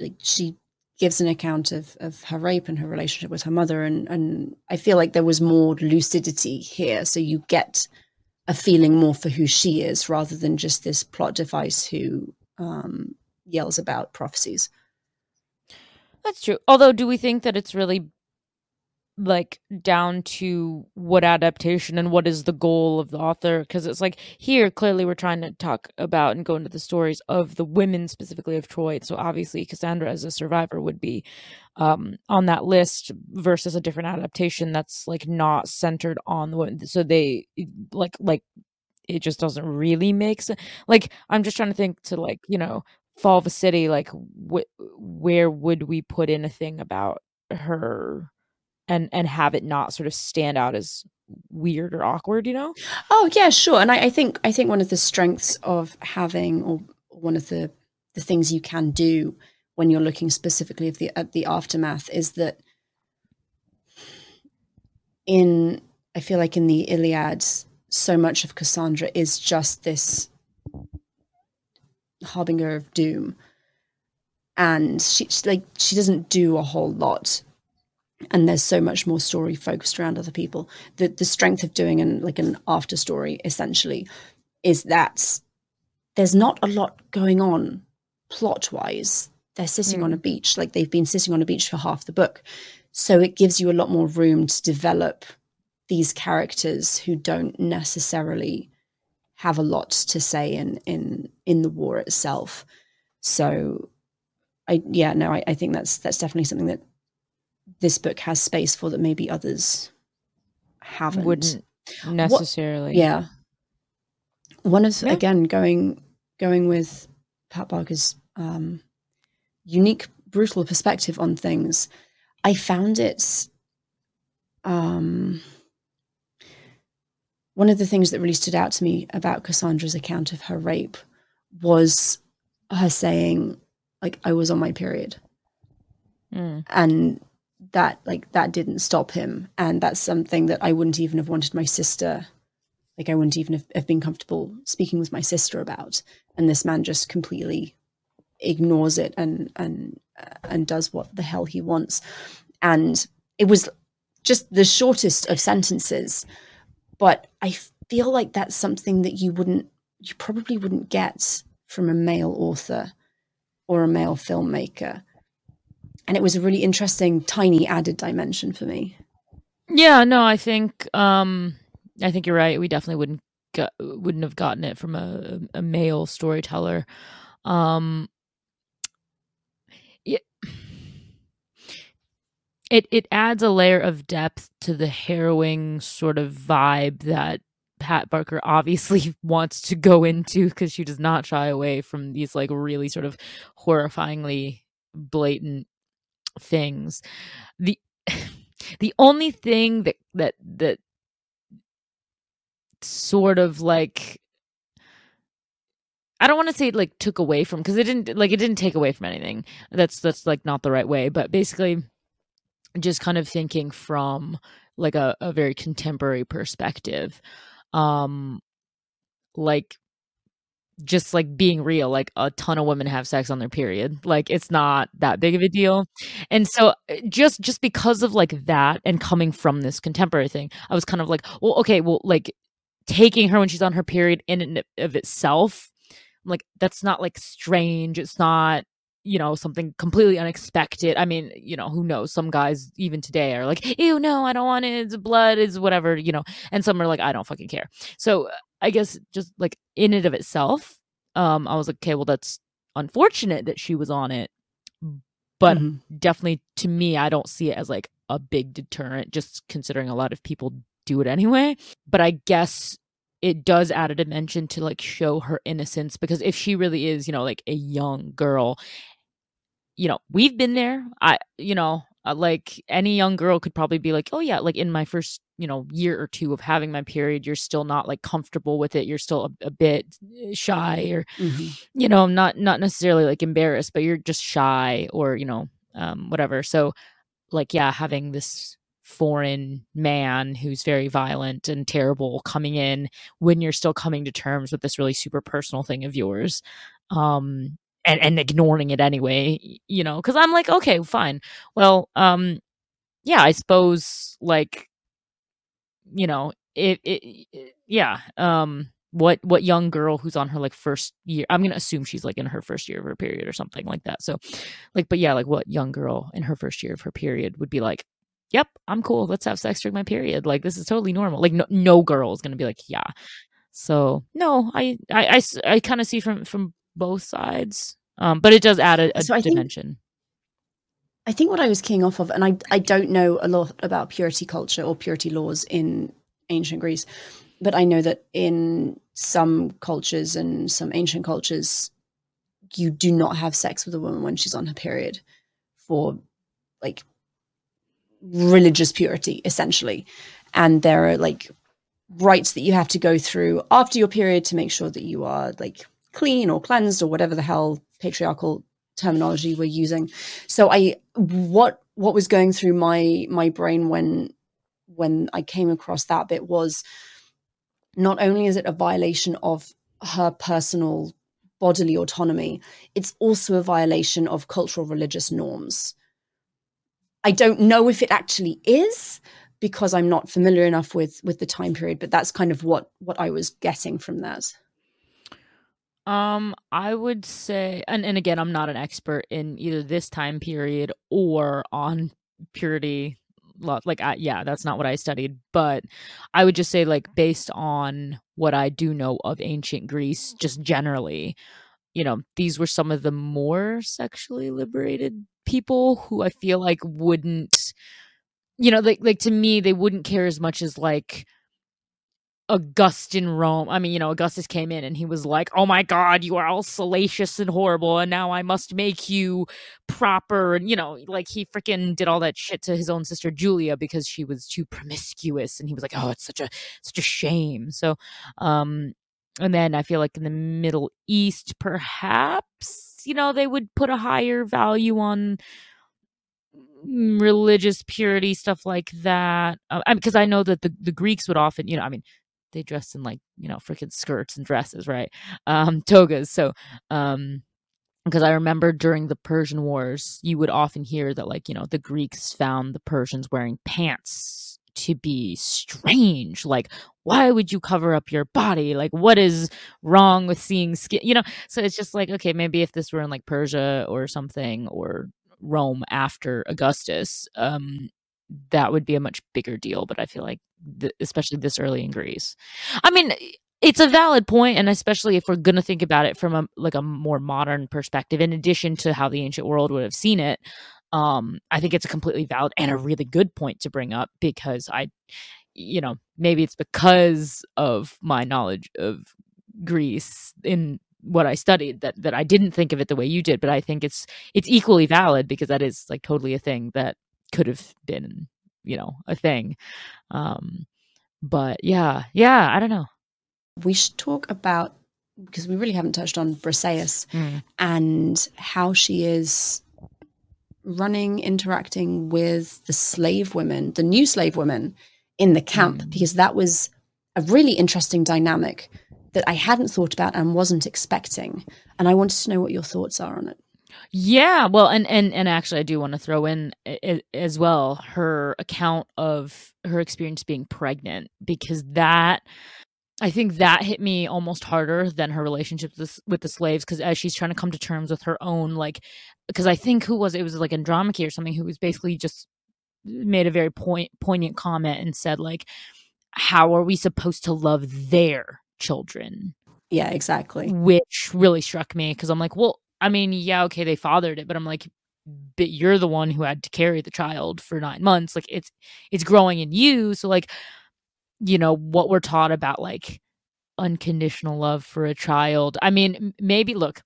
like she gives an account of of her rape and her relationship with her mother, and and I feel like there was more lucidity here, so you get a feeling more for who she is rather than just this plot device who um, yells about prophecies. That's true. Although, do we think that it's really like down to what adaptation and what is the goal of the author because it's like here clearly we're trying to talk about and go into the stories of the women specifically of troy. So obviously cassandra as a survivor would be um on that list versus a different adaptation that's like not centered on the women so they like like it just doesn't really make sense like i'm just trying to think to like you know fall of a city like wh- where would we put in a thing about her and and have it not sort of stand out as weird or awkward you know? Oh yeah sure. And I, I, think i think one of the strengths of having or one of the the things you can do when you're looking specifically at the at the aftermath is that in i feel like in the iliad so much of cassandra is just this harbinger of doom. And she like she doesn't do a whole lot and there's so much more story focused around other people the the strength of doing an like an after story essentially is that there's not a lot going on plot wise they're sitting mm. on a mm. beach like they've been sitting on a beach for half the book so it gives you a lot more room to develop these characters who don't necessarily have a lot to say in in in the war itself so I yeah, no, I, I think that's that's definitely something that this book has space for that maybe others haven't. Wouldn't necessarily. What, yeah. One of Yeah. again going going with Pat Barker's um, unique, brutal perspective on things. I found it. Um, one of the things that really stood out to me about Cassandra's account of her rape was her saying, like, I was on my period Mm. and that like that didn't stop him. And that's something that i wouldn't even have wanted my sister like i wouldn't even have, have been comfortable speaking with my sister about. And this man just completely ignores it and and uh, and does what the hell he wants. And it was just the shortest of sentences. But i feel like that's something that you wouldn't you probably wouldn't get from a male author or a male filmmaker and it was a really interesting tiny added dimension for me Yeah, no, I think um I think you're right. We definitely wouldn't got, wouldn't have gotten it from a a male storyteller. Um yeah, it it adds a layer of depth to the harrowing sort of vibe that Pat Barker obviously wants to go into because she does not shy away from these like really sort of horrifyingly blatant things. The the only thing that that that sort of like I don't want to say it like took away from because it didn't like it didn't take away from anything. That's that's like not the right way, but basically just kind of thinking from like a, a very contemporary perspective. Um like just like being real, like a ton of women have sex on their period. Like it's not that big of a deal. And so uh, just just because of like that and coming from this contemporary thing, I was kind of like, well, okay, well, like taking her when she's on her period in and of itself, I'm like that's not like strange. It's not you know something completely unexpected. I mean you know who knows? Some guys even today are like ew no i don't want it it's blood it's whatever you know and some are like i don't fucking care. So i guess just like in and of itself um i was like okay well that's unfortunate that she was on it but Mhm. definitely to me i don't see it as like a big deterrent just considering a lot of people do it anyway. But i guess it does add a dimension to like show her innocence because if she really is you know like a young girl you know we've been there. I you know uh, like any young girl could probably be like oh yeah like in my first you know year or two of having my period you're still not like comfortable with it. You're still a, a bit uh, shy or Mhm. you know not not necessarily like embarrassed but you're just shy or you know um whatever. So like yeah having this foreign man who's very violent and terrible coming in when you're still coming to terms with this really super personal thing of yours um and and ignoring it anyway you know cuz I'm like okay fine. Well um yeah I suppose like you know it, it, it yeah um what what young girl who's on her like first year i'm gonna assume she's like in her first year of her period or something like that so like but yeah like what young girl in her first year of her period would be like yep i'm cool let's have sex during my period. Like this is totally normal like no, no girl is gonna be like yeah. So no i i i, kind of see from from both sides um but it does add a, a So I think- dimension I think what I was keying off of, and I, I don't know a lot about purity culture or purity laws in ancient Greece, but I know that in some cultures and some ancient cultures, you do not have sex with a woman when she's on her period for like religious purity, essentially. And there are like rites that you have to go through after your period to make sure that you are like clean or cleansed or whatever the hell patriarchal terminology we're using. So i what what was going through my my brain when when i came across that bit was not only is it a violation of her personal bodily autonomy it's also a violation of cultural religious norms. I don't know if it actually is because i'm not familiar enough with with the time period but that's kind of what what i was getting from that Um, I would say, and, and again, I'm not an expert in either this time period or on purity. law. Like, I, yeah, that's not what I studied, but I would just say, like, based on what I do know of ancient Greece, just generally, you know, these were some of the more sexually liberated people who I feel like wouldn't, you know, like like to me, they wouldn't care as much as like Augustan Rome. I mean, you know, Augustus came in and he was like, "Oh my God, you are all salacious and horrible, and now I must make you proper." And you know, like he freaking did all that shit to his own sister Julia because she was too promiscuous, and he was like, "Oh, it's such a such a shame." So, um, and then I feel like in the Middle East, perhaps you know they would put a higher value on religious purity stuff like that uh, because I, I know that the, the greeks would often you know i mean they dressed in like you know freaking skirts and dresses right um togas so um because I remember during the Persian Wars, you would often hear that, like, you know, the Greeks found the Persians wearing pants to be strange. Like, why would you cover up your body? Like, what is wrong with seeing skin? You know, so it's just like, okay, maybe if this were in like Persia or something or Rome after Augustus, um, that would be a much bigger deal. But I feel like, th- especially this early in Greece, I mean, it's a valid point, and especially if we're going to think about it from a like a more modern perspective, in addition to how the ancient world would have seen it, um, I think it's a completely valid and a really good point to bring up because I, you know, maybe it's because of my knowledge of Greece in what I studied that that I didn't think of it the way you did, but I think it's it's equally valid because that is like totally a thing that could have been, you know, a thing. Um, but yeah, yeah, I don't know. We should talk about because we really haven't touched on Briseis mm. and how she is running, interacting with the slave women, the new slave women in the camp, mm. because that was a really interesting dynamic that I hadn't thought about and wasn't expecting. And I wanted to know what your thoughts are on it. Yeah, well, and and and actually, I do want to throw in as well her account of her experience being pregnant because that I think that hit me almost harder than her relationship with, with the slaves because as she's trying to come to terms with her own like because I think who was it, it was like Andromache or something who was basically just made a very point poignant comment and said like how are we supposed to love their children? Yeah exactly. Which really struck me because i'm like well i mean yeah okay they fathered it but i'm like but you're the one who had to carry the child for nine months. Like it's it's growing in you so like you know what we're taught about like unconditional love for a child i mean maybe look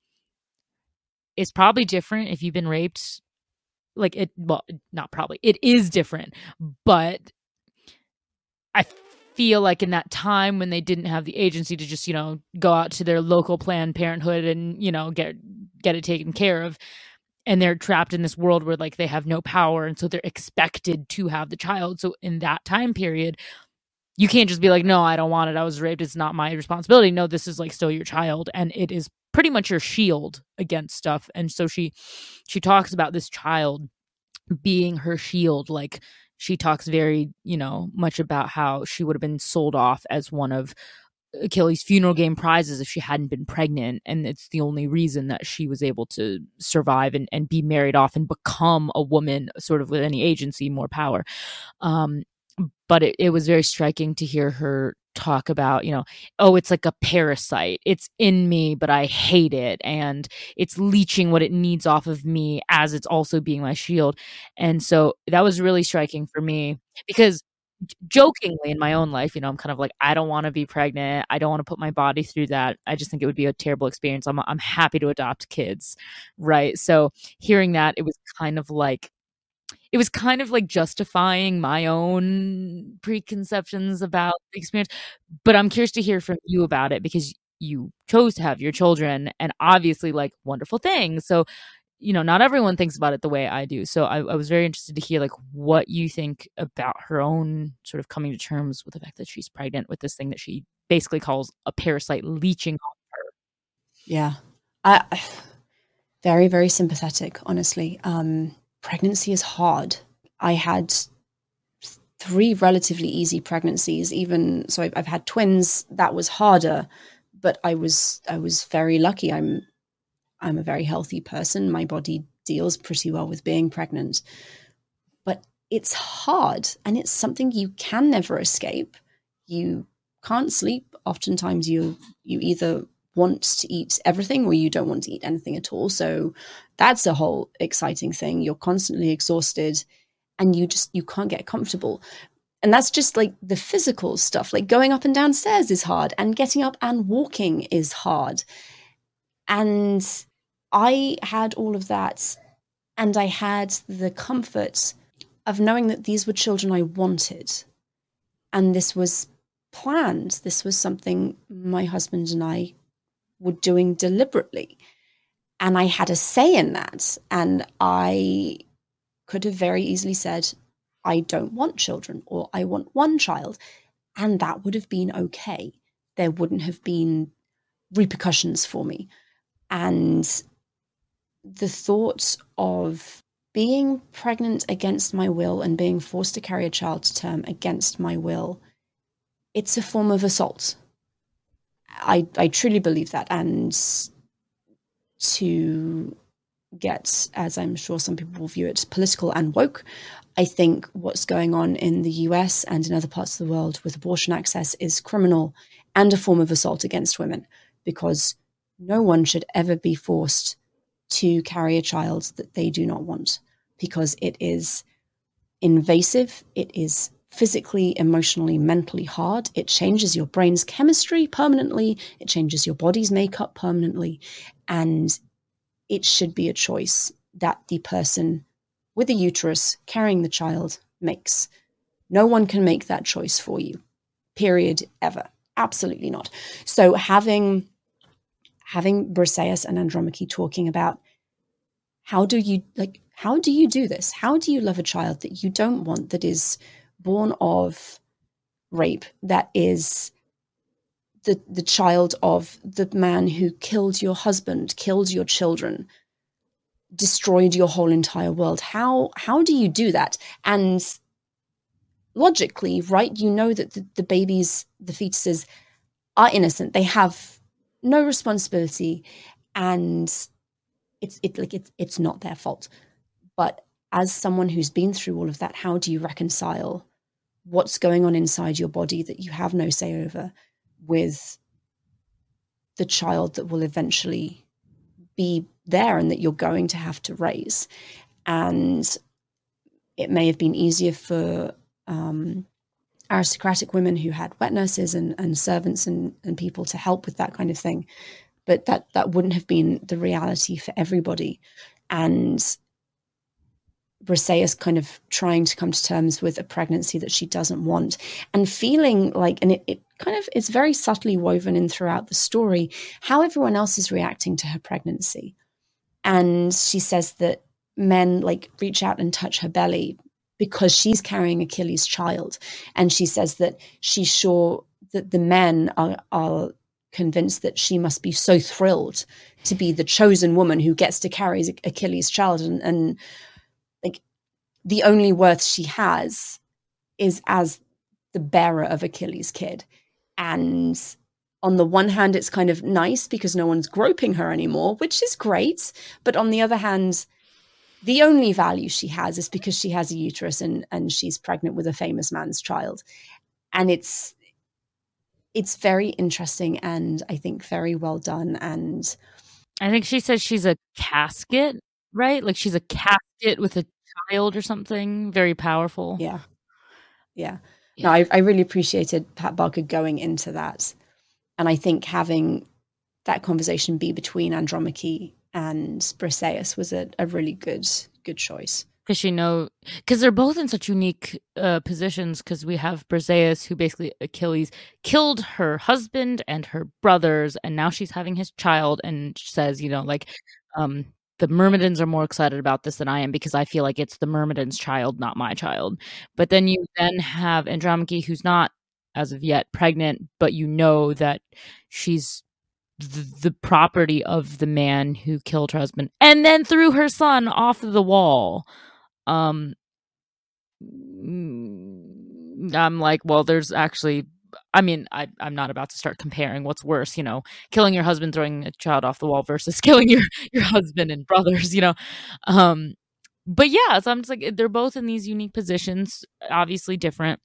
it's probably different if you've been raped like it well not probably it is different but i feel like in that time when they didn't have the agency to just you know go out to their local planned parenthood and you know get get it taken care of and they're trapped in this world where like they have no power and so they're expected to have the child. So in that time period you can't just be like no i don't want it. I was raped. It's not my responsibility. No this is like still your child and it is pretty much your shield against stuff. And so she she talks about this child being her shield. Like she talks very you know much about how she would have been sold off as one of Achilles' funeral game prizes if she hadn't been pregnant. And it's the only reason that she was able to survive and, and be married off and become a woman, sort of with any agency, more power. Um, but it, it was very striking to hear her talk about you know oh it's like a parasite it's in me but i hate it and it's leeching what it needs off of me as it's also being my shield and so that was really striking for me because jokingly in my own life you know i'm kind of like i don't want to be pregnant i don't want to put my body through that i just think it would be a terrible experience i'm i'm happy to adopt kids right so hearing that it was kind of like it was kind of like justifying my own preconceptions about the experience. But I'm curious to hear from you about it because you chose to have your children and obviously like wonderful things. So, you know, not everyone thinks about it the way I do. So I, I was very interested to hear like what you think about her own sort of coming to terms with the fact that she's pregnant with this thing that she basically calls a parasite leeching on her. Yeah. I very, very sympathetic, honestly. Um pregnancy is hard. I had three relatively easy pregnancies even so I've, I've, had twins that was harder but i was i was very lucky i'm i'm a very healthy person my body deals pretty well with being pregnant but it's hard and it's something you can never escape you can't sleep oftentimes you you either want to eat everything or you don't want to eat anything at all. So that's a whole exciting thing. You're constantly exhausted and you just you can't get comfortable. And that's just like the physical stuff. Like going up and downstairs is hard and getting up and walking is hard. And I had all of that and I had the comfort of knowing that these were children I wanted. And this was planned. This was something my husband and I were doing deliberately. And I had a say in that. And I could have very easily said, I don't want children or I want one child. And that would have been okay. There wouldn't have been repercussions for me. And the thought of being pregnant against my will and being forced to carry a child to term against my will it's a form of assault. I I truly believe that, and to get, as I'm sure some people will view it, political and woke. I think what's going on in the US and in other parts of the world with abortion access is criminal and a form of assault against women because no one should ever be forced to carry a child that they do not want because it is invasive, it is physically, emotionally, mentally hard. It changes your brain's chemistry permanently, it changes your body's makeup permanently. And it should be a choice that the person with a uterus carrying the child makes. No one can make that choice for you, period, ever. Absolutely not. So having having Briseis and Andromache talking about how do you like how do you do this? How do you love a child that you don't want that is born of rape that is the the child of the man who killed your husband, killed your children, destroyed your whole entire world. How how do you do that? And logically, right, you know that the, the babies, the fetuses are innocent. They have no responsibility and it's it like it's it's not their fault. But as someone who's been through all of that, how do you reconcile what's going on inside your body that you have no say over with the child that will eventually be there and that you're going to have to raise? And it may have been easier for um, aristocratic women who had wet nurses and, and servants and, and people to help with that kind of thing. But that, that wouldn't have been the reality for everybody. And Briseis kind of trying to come to terms with a pregnancy that she doesn't want and feeling like, and it, it kind of is very subtly woven in throughout the story, how everyone else is reacting to her pregnancy. And she says that men like reach out and touch her belly because she's carrying Achilles' child. And she says that she's sure that the men are, are convinced that she must be so thrilled to be the chosen woman who gets to carry Achilles' child. And, and the only worth she has is as the bearer of Achilles' kid. And on the one hand, it's kind of nice because no one's groping her anymore, which is great. But on the other hand, the only value she has is because she has a uterus and, and she's pregnant with a famous man's child. And it's it's very interesting and I think very well done. And I think she says she's a casket, right? Like she's a casket with a child or something very powerful. Yeah. Yeah. No, I, I really appreciated Pat Barker going into that. And I think having that conversation be between Andromache and Briseis was a, a really good good choice because she know because they're both in such unique uh, positions because we have Briseis who basically Achilles killed her husband and her brothers and now she's having his child and says you know like um the Myrmidons are more excited about this than I am because I feel like it's the Myrmidons' child, not my child. But then you then have Andromache, who's not as of yet pregnant, but you know that she's the, the property of the man who killed her husband and then threw her son off the wall. Um, mm, I'm like, well, there's actually I mean, I, I'm not about to start comparing what's worse, you know, killing your husband, throwing a child off the wall versus killing your, your husband and brothers, you know. Um, but yeah, so I'm just like, they're both in these unique positions, obviously different,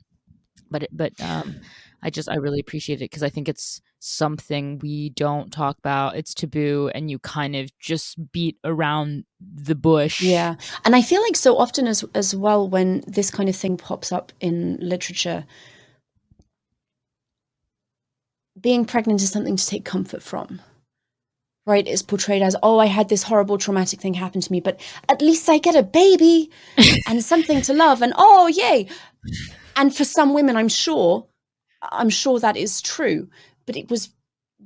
but, but, um, I just, I really appreciate it because I think it's something we don't talk about. It's taboo, and you kind of just beat around the bush. Yeah, and I feel like so often as as well when this kind of thing pops up in literature, being pregnant is something to take comfort from. Right, is portrayed as, oh, I had this horrible traumatic thing happen to me, but at least I get a baby and something to love, and oh, yay. And for some women, I'm sure, I'm sure that is true but it was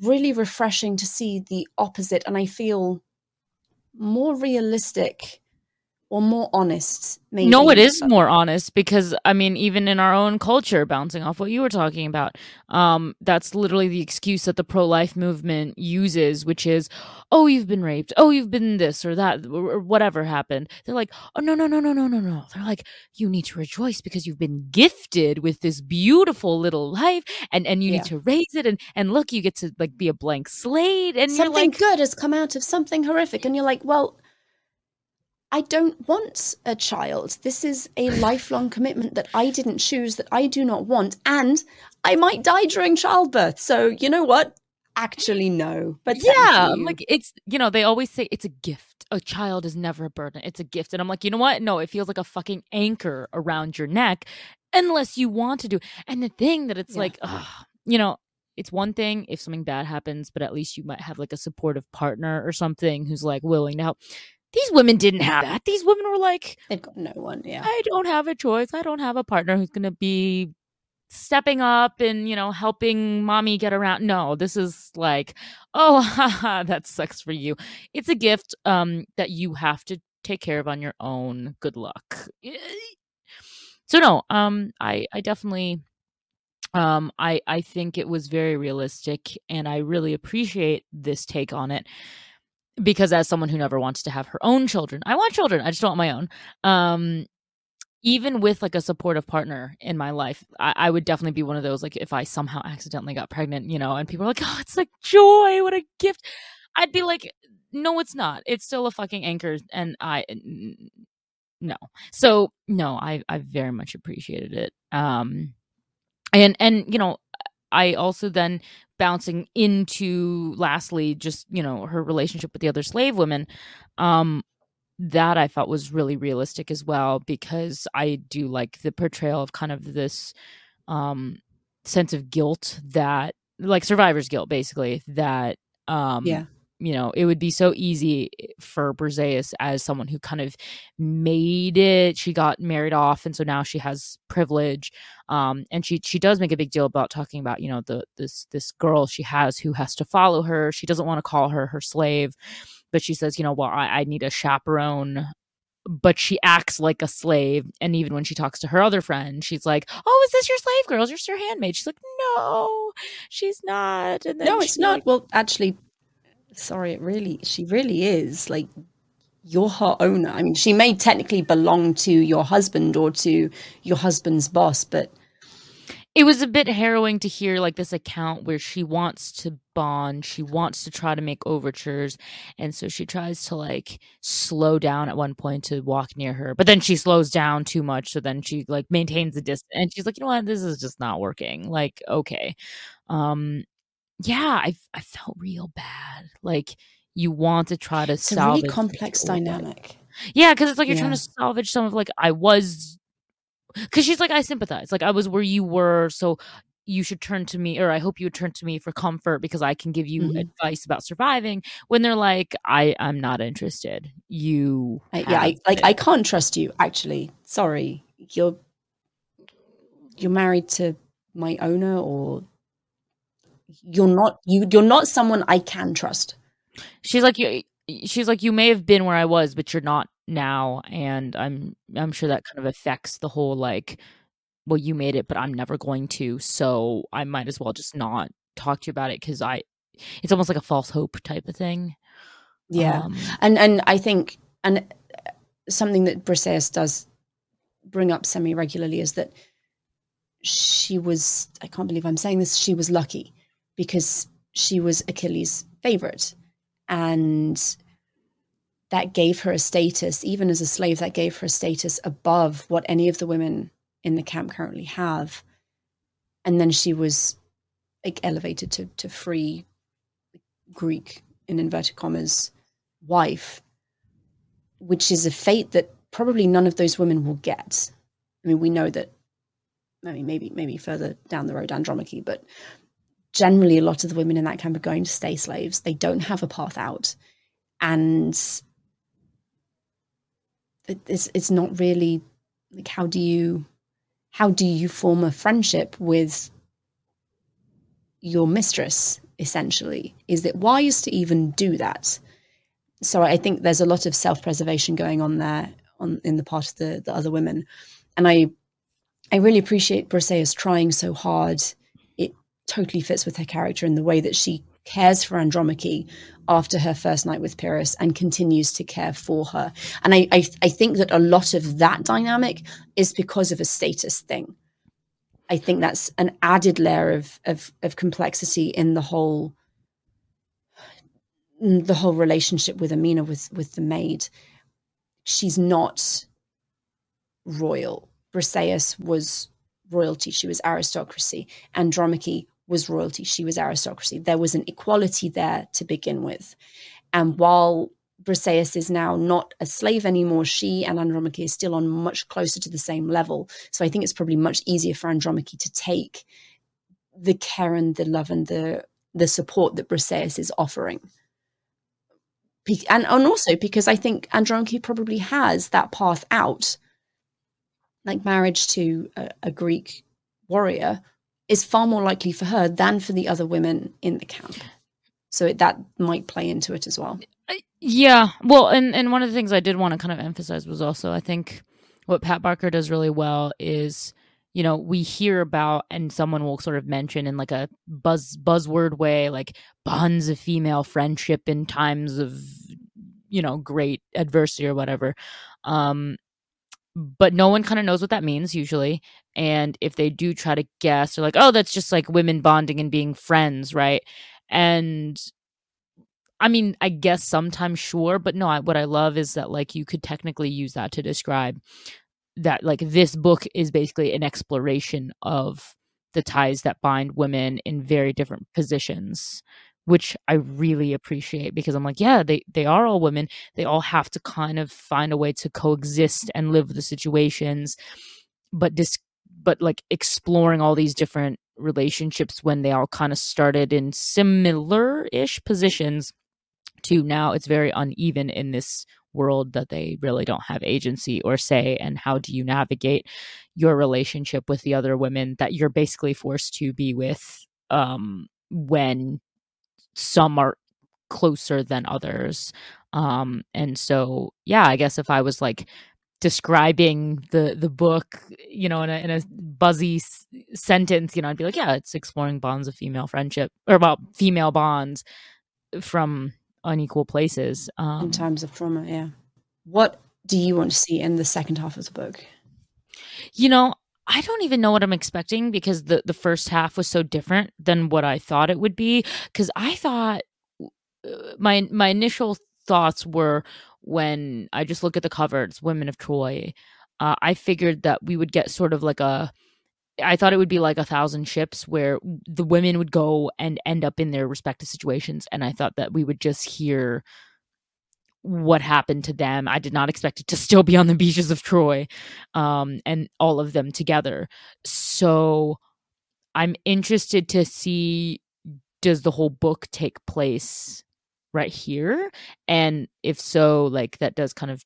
really refreshing to see the opposite and I feel more realistic or more honest maybe. No it is more honest because i mean even in our own culture bouncing off what you were talking about um that's literally the excuse that the pro-life movement uses which is oh you've been raped. Oh you've been this or that or whatever happened. They're like oh no no no no no no no. They're like you need to rejoice because you've been gifted with this beautiful little life and and you yeah. need to raise it and and look you get to like be a blank slate. And something like, good has come out of something horrific and you're like well I don't want a child. This is a lifelong commitment that I didn't choose, that I do not want. And I might die during childbirth. So, you know what? Actually, no. But yeah, like it's, you know, they always say it's a gift. A child is never a burden. It's a gift. And I'm like, you know what? No, it feels like a fucking anchor around your neck unless you want to do. And the thing that it's yeah. like, ugh, you know, it's one thing if something bad happens, but at least you might have like a supportive partner or something who's like willing to help. These women didn't have that. These women were like, they've got no one. Yeah. I don't have a choice. I don't have a partner who's going to be stepping up and, you know, helping mommy get around. No, this is like, oh, haha, that sucks for you. It's a gift um, that you have to take care of on your own. Good luck. So no, um, I, I definitely um i i think it was very realistic and i really appreciate this take on it because as someone who never wants to have her own children, I want children. I just don't want my own. Um, even with like a supportive partner in my life, I, I, would definitely be one of those. Like if I somehow accidentally got pregnant, you know, and people are like, "Oh, it's like joy, what a gift," I'd be like, "No, it's not. It's still a fucking anchor." And I, no. So no, I I very much appreciated it. Um, and and you know, I also then bouncing into lastly just you know her relationship with the other slave women um that i thought was really realistic as well because i do like the portrayal of kind of this um sense of guilt that like survivor's guilt basically that um yeah you know, it would be so easy for Briseis as someone who kind of made it. She got married off, and so now she has privilege. Um, and she she does make a big deal about talking about you know the this this girl she has who has to follow her. She doesn't want to call her her slave, but she says, you know, well, I, I need a chaperone but she acts like a slave. And even when she talks to her other friend, she's like, "Oh, is this your slave girl? Is this your handmaid?" She's like, "No, she's not." And no, it's not. Like, well, actually, sorry, it really, she really is like you're her owner. I mean, she may technically belong to your husband or to your husband's boss, but it was a bit harrowing to hear like this account where she wants to bond, she wants to try to make overtures, and so she tries to like slow down at one point to walk near her, but then she slows down too much, so then she like maintains the distance, and she's like, you know what, this is just not working. Like, okay, um, yeah, I I felt real bad. Like you want to try to it's salvage a really complex dynamic. Yeah, because it's like you're yeah. trying to salvage some of like I was because she's like I sympathize. Like I was where you were, so you should turn to me or I hope you would turn to me for comfort because I can give you mm-hmm. advice about surviving when they're like I I'm not interested. You I, Yeah, I, like I can't trust you actually. Sorry. You're you're married to my owner or you're not you you're not someone I can trust. She's like you she's like you may have been where I was, but you're not now and I'm I'm sure that kind of affects the whole like well you made it but I'm never going to so I might as well just not talk to you about it cuz I it's almost like a false hope type of thing. Yeah. Um, and and I think and something that Briseis does bring up semi regularly is that she was I can't believe I'm saying this she was lucky because she was Achilles' favorite. And that gave her a status, even as a slave, that gave her a status above what any of the women in the camp currently have. And then she was like elevated to to free Greek in inverted commas wife, which is a fate that probably none of those women will get. I mean, we know that. I mean, maybe maybe further down the road, Andromache, but generally, a lot of the women in that camp are going to stay slaves. They don't have a path out, and it's it's not really like how do you how do you form a friendship with your mistress essentially? Is it wise to even do that? So i think there's a lot of self-preservation going on there on in the part of the, the other women. And i i really appreciate briseis trying so hard totally fits with her character in the way that she cares for andromache after her first night with pyrrhus and continues to care for her and I, I i think that a lot of that dynamic is because of a status thing I think that's an added layer of, of, of complexity in the whole the whole relationship with Amina with with the maid. She's not royal. Briseis was royalty. She was aristocracy. Andromache was royalty. She was aristocracy. There was an equality there to begin with. And while Briseis is now not a slave anymore. She and Andromache is still on much closer to the same level. So I think it's probably much easier for Andromache to take the care and the love and the the support that Briseis is offering. And, and also because I think Andromache probably has that path out, like marriage to a, a Greek warrior is far more likely for her than for the other women in the camp. So that might play into it as well. Yeah. Well, and and one of the things I did want to kind of emphasize was also I think what Pat Barker does really well is you know we hear about and someone will sort of mention in like a buzz buzzword way like bonds of female friendship in times of you know great adversity or whatever um but no one kind of knows what that means usually and if they do try to guess they're like oh that's just like women bonding and being friends right? And I mean, I guess sometimes sure, but no, I, what I love is that like you could technically use that to describe that like this book is basically an exploration of the ties that bind women in very different positions which I really appreciate because I'm like, yeah, they they are all women. They all have to kind of find a way to coexist and live the situations, but dis- but like exploring all these different relationships when they all kind of started in similar-ish positions to now it's very uneven in this world that they really don't have agency or say and how do you navigate your relationship with the other women that you're basically forced to be with um when some are closer than others um and so yeah i guess if i was like describing the the book you know in a, in a buzzy s- sentence you know i'd be like yeah it's exploring bonds of female friendship or about female bonds from unequal places um, in terms of trauma yeah. What do you want to see in the second half of the book? You know I don't even know what I'm expecting because the the first half was so different than what I thought it would be cuz I thought uh, my my initial thoughts were when I just look at the cover it's Women of Troy uh, I figured that we would get sort of like a I thought it would be like a thousand ships where the women would go and end up in their respective situations. And I thought that we would just hear what happened to them. I did not expect it to still be on the beaches of Troy um, and all of them together. So I'm interested to see does the whole book take place right here? And if so, like that does kind of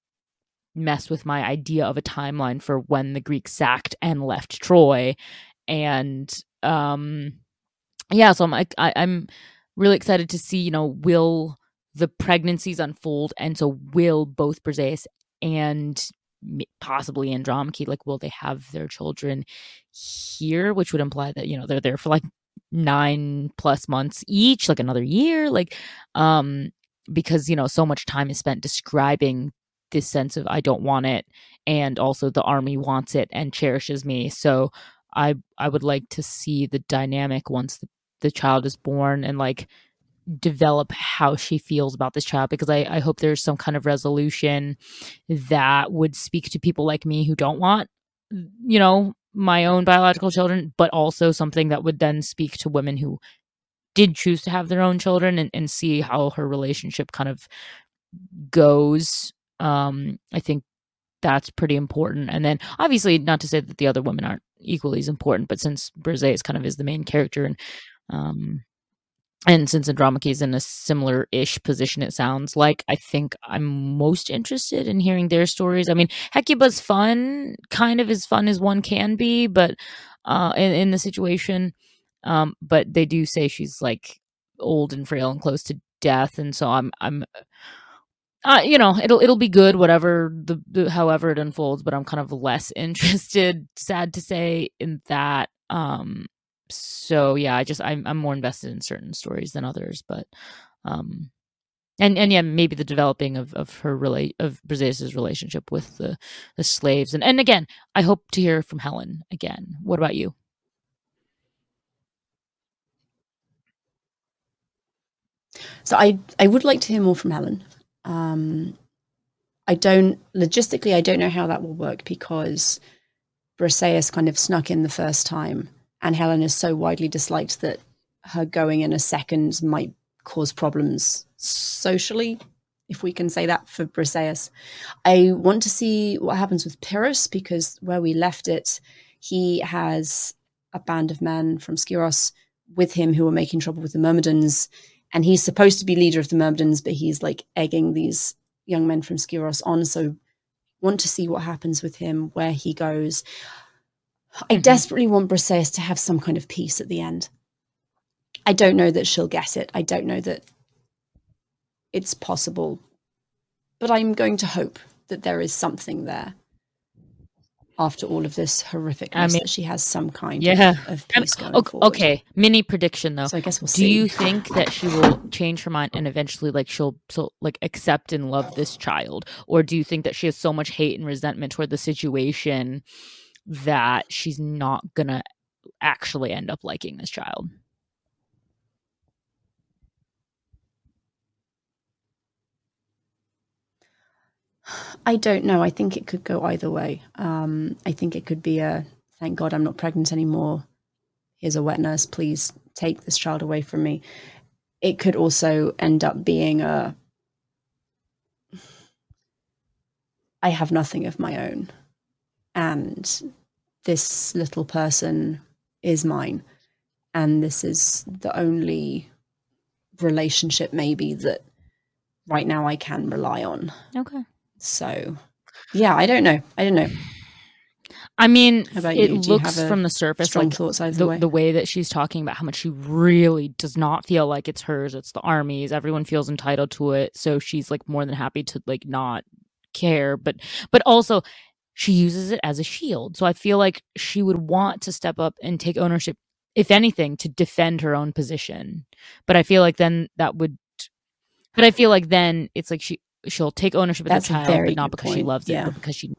mess with my idea of a timeline for when the Greeks sacked and left Troy. And um yeah, so I'm I, I'm really excited to see, you know, will the pregnancies unfold and so will both Briseis and possibly Andromache like will they have their children here which would imply that you know they're there for like 9 plus months each like another year like um because you know so much time is spent describing this sense of I don't want it and also the army wants it and cherishes me. So I I would like to see the dynamic once the, the child is born and like develop how she feels about this child because I, I hope there's some kind of resolution that would speak to people like me who don't want you know my own biological children, but also something that would then speak to women who did choose to have their own children and, and see how her relationship kind of goes. Um, I think that's pretty important. And then obviously not to say that the other women aren't equally as important, but since Briseis kind of is the main character and um and since Andromache is in a similar ish position, it sounds like I think I'm most interested in hearing their stories. I mean, Hecuba's fun, kind of as fun as one can be, but uh, in, in the situation, um, but they do say she's like old and frail and close to death, and so I'm I'm uh, you know, it'll it'll be good, whatever the, the, however it unfolds. But I'm kind of less interested, sad to say, in that. Um, so yeah, I just I'm I'm more invested in certain stories than others, but um, and and yeah, maybe the developing of of her relate of Briseis's relationship with the the slaves, and and again, I hope to hear from Helen again. What about you? So I I would like to hear more from Helen. Um, I don't logistically, I don't know how that will work because Briseis kind of snuck in the first time, and Helen is so widely disliked that her going in a second might cause problems socially, if we can say that for Briseis. I want to see what happens with Pyrrhus because where we left it, he has a band of men from Skyros with him who are making trouble with the Myrmidons and he's supposed to be leader of the Myrmidons, but he's like egging these young men from Skyros on. So want to see what happens with him, where he goes. I mm-hmm. desperately want Briseis to have some kind of peace at the end. I don't know that she'll get it. I don't know that it's possible, but I'm going to hope that there is something there after all of this horrificness I mean, that she has some kind yeah. of, of peace going okay, forward. okay, mini prediction though. So I guess we'll Do see. you think that she will change her mind and eventually like she'll so like accept and love this child, or do you think that she has so much hate and resentment toward the situation that she's not gonna actually end up liking this child? I don't know. I think it could go either way. Um, I think it could be a thank God I'm not pregnant anymore. Here's a wet nurse. Please take this child away from me. It could also end up being a I have nothing of my own. And this little person is mine. And this is the only relationship, maybe, that right now I can rely on. Okay. So, yeah, I don't know. I don't know. I mean, it looks from the surface like the, way? the way that she's talking about how much she really does not feel like it's hers. It's the army's. Everyone feels entitled to it, so she's like more than happy to like not care. But but also she uses it as a shield. So I feel like she would want to step up and take ownership, if anything, to defend her own position. But I feel like then that would. But I feel like then it's like she she'll take ownership of That's the child, but not because point. she loves yeah. it, but because she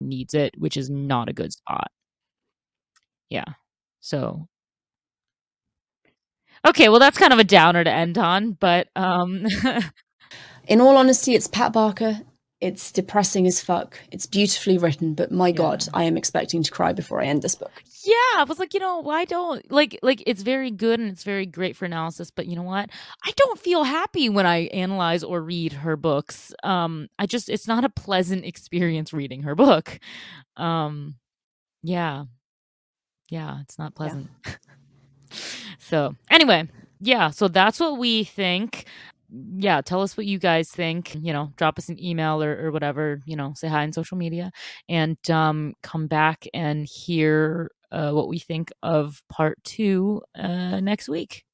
needs it, which is not a good spot. Yeah. So Okay, well that's kind of a downer to end on, but um in all honesty, it's Pat Barker it's depressing as fuck. It's beautifully written, but my yeah. god, I am expecting to cry before I end this book. Yeah, I was like, you know, why don't like like it's very good and it's very great for analysis, but you know what? I don't feel happy when I analyze or read her books. Um I just it's not a pleasant experience reading her book. Um yeah. Yeah, it's not pleasant. Yeah. so, anyway, yeah, so that's what we think yeah, tell us what you guys think. You know, drop us an email or, or whatever. You know, say hi on social media, and um, come back and hear uh, what we think of part two uh, next week.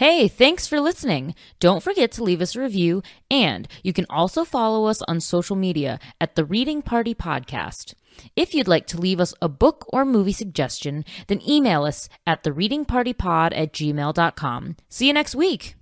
Hey, thanks for listening. Don't forget to leave us a review, and you can also follow us on social media at the Reading Party Podcast. If you'd like to leave us a book or movie suggestion, then email us at thereadingpartypod at gmail.com. See you next week.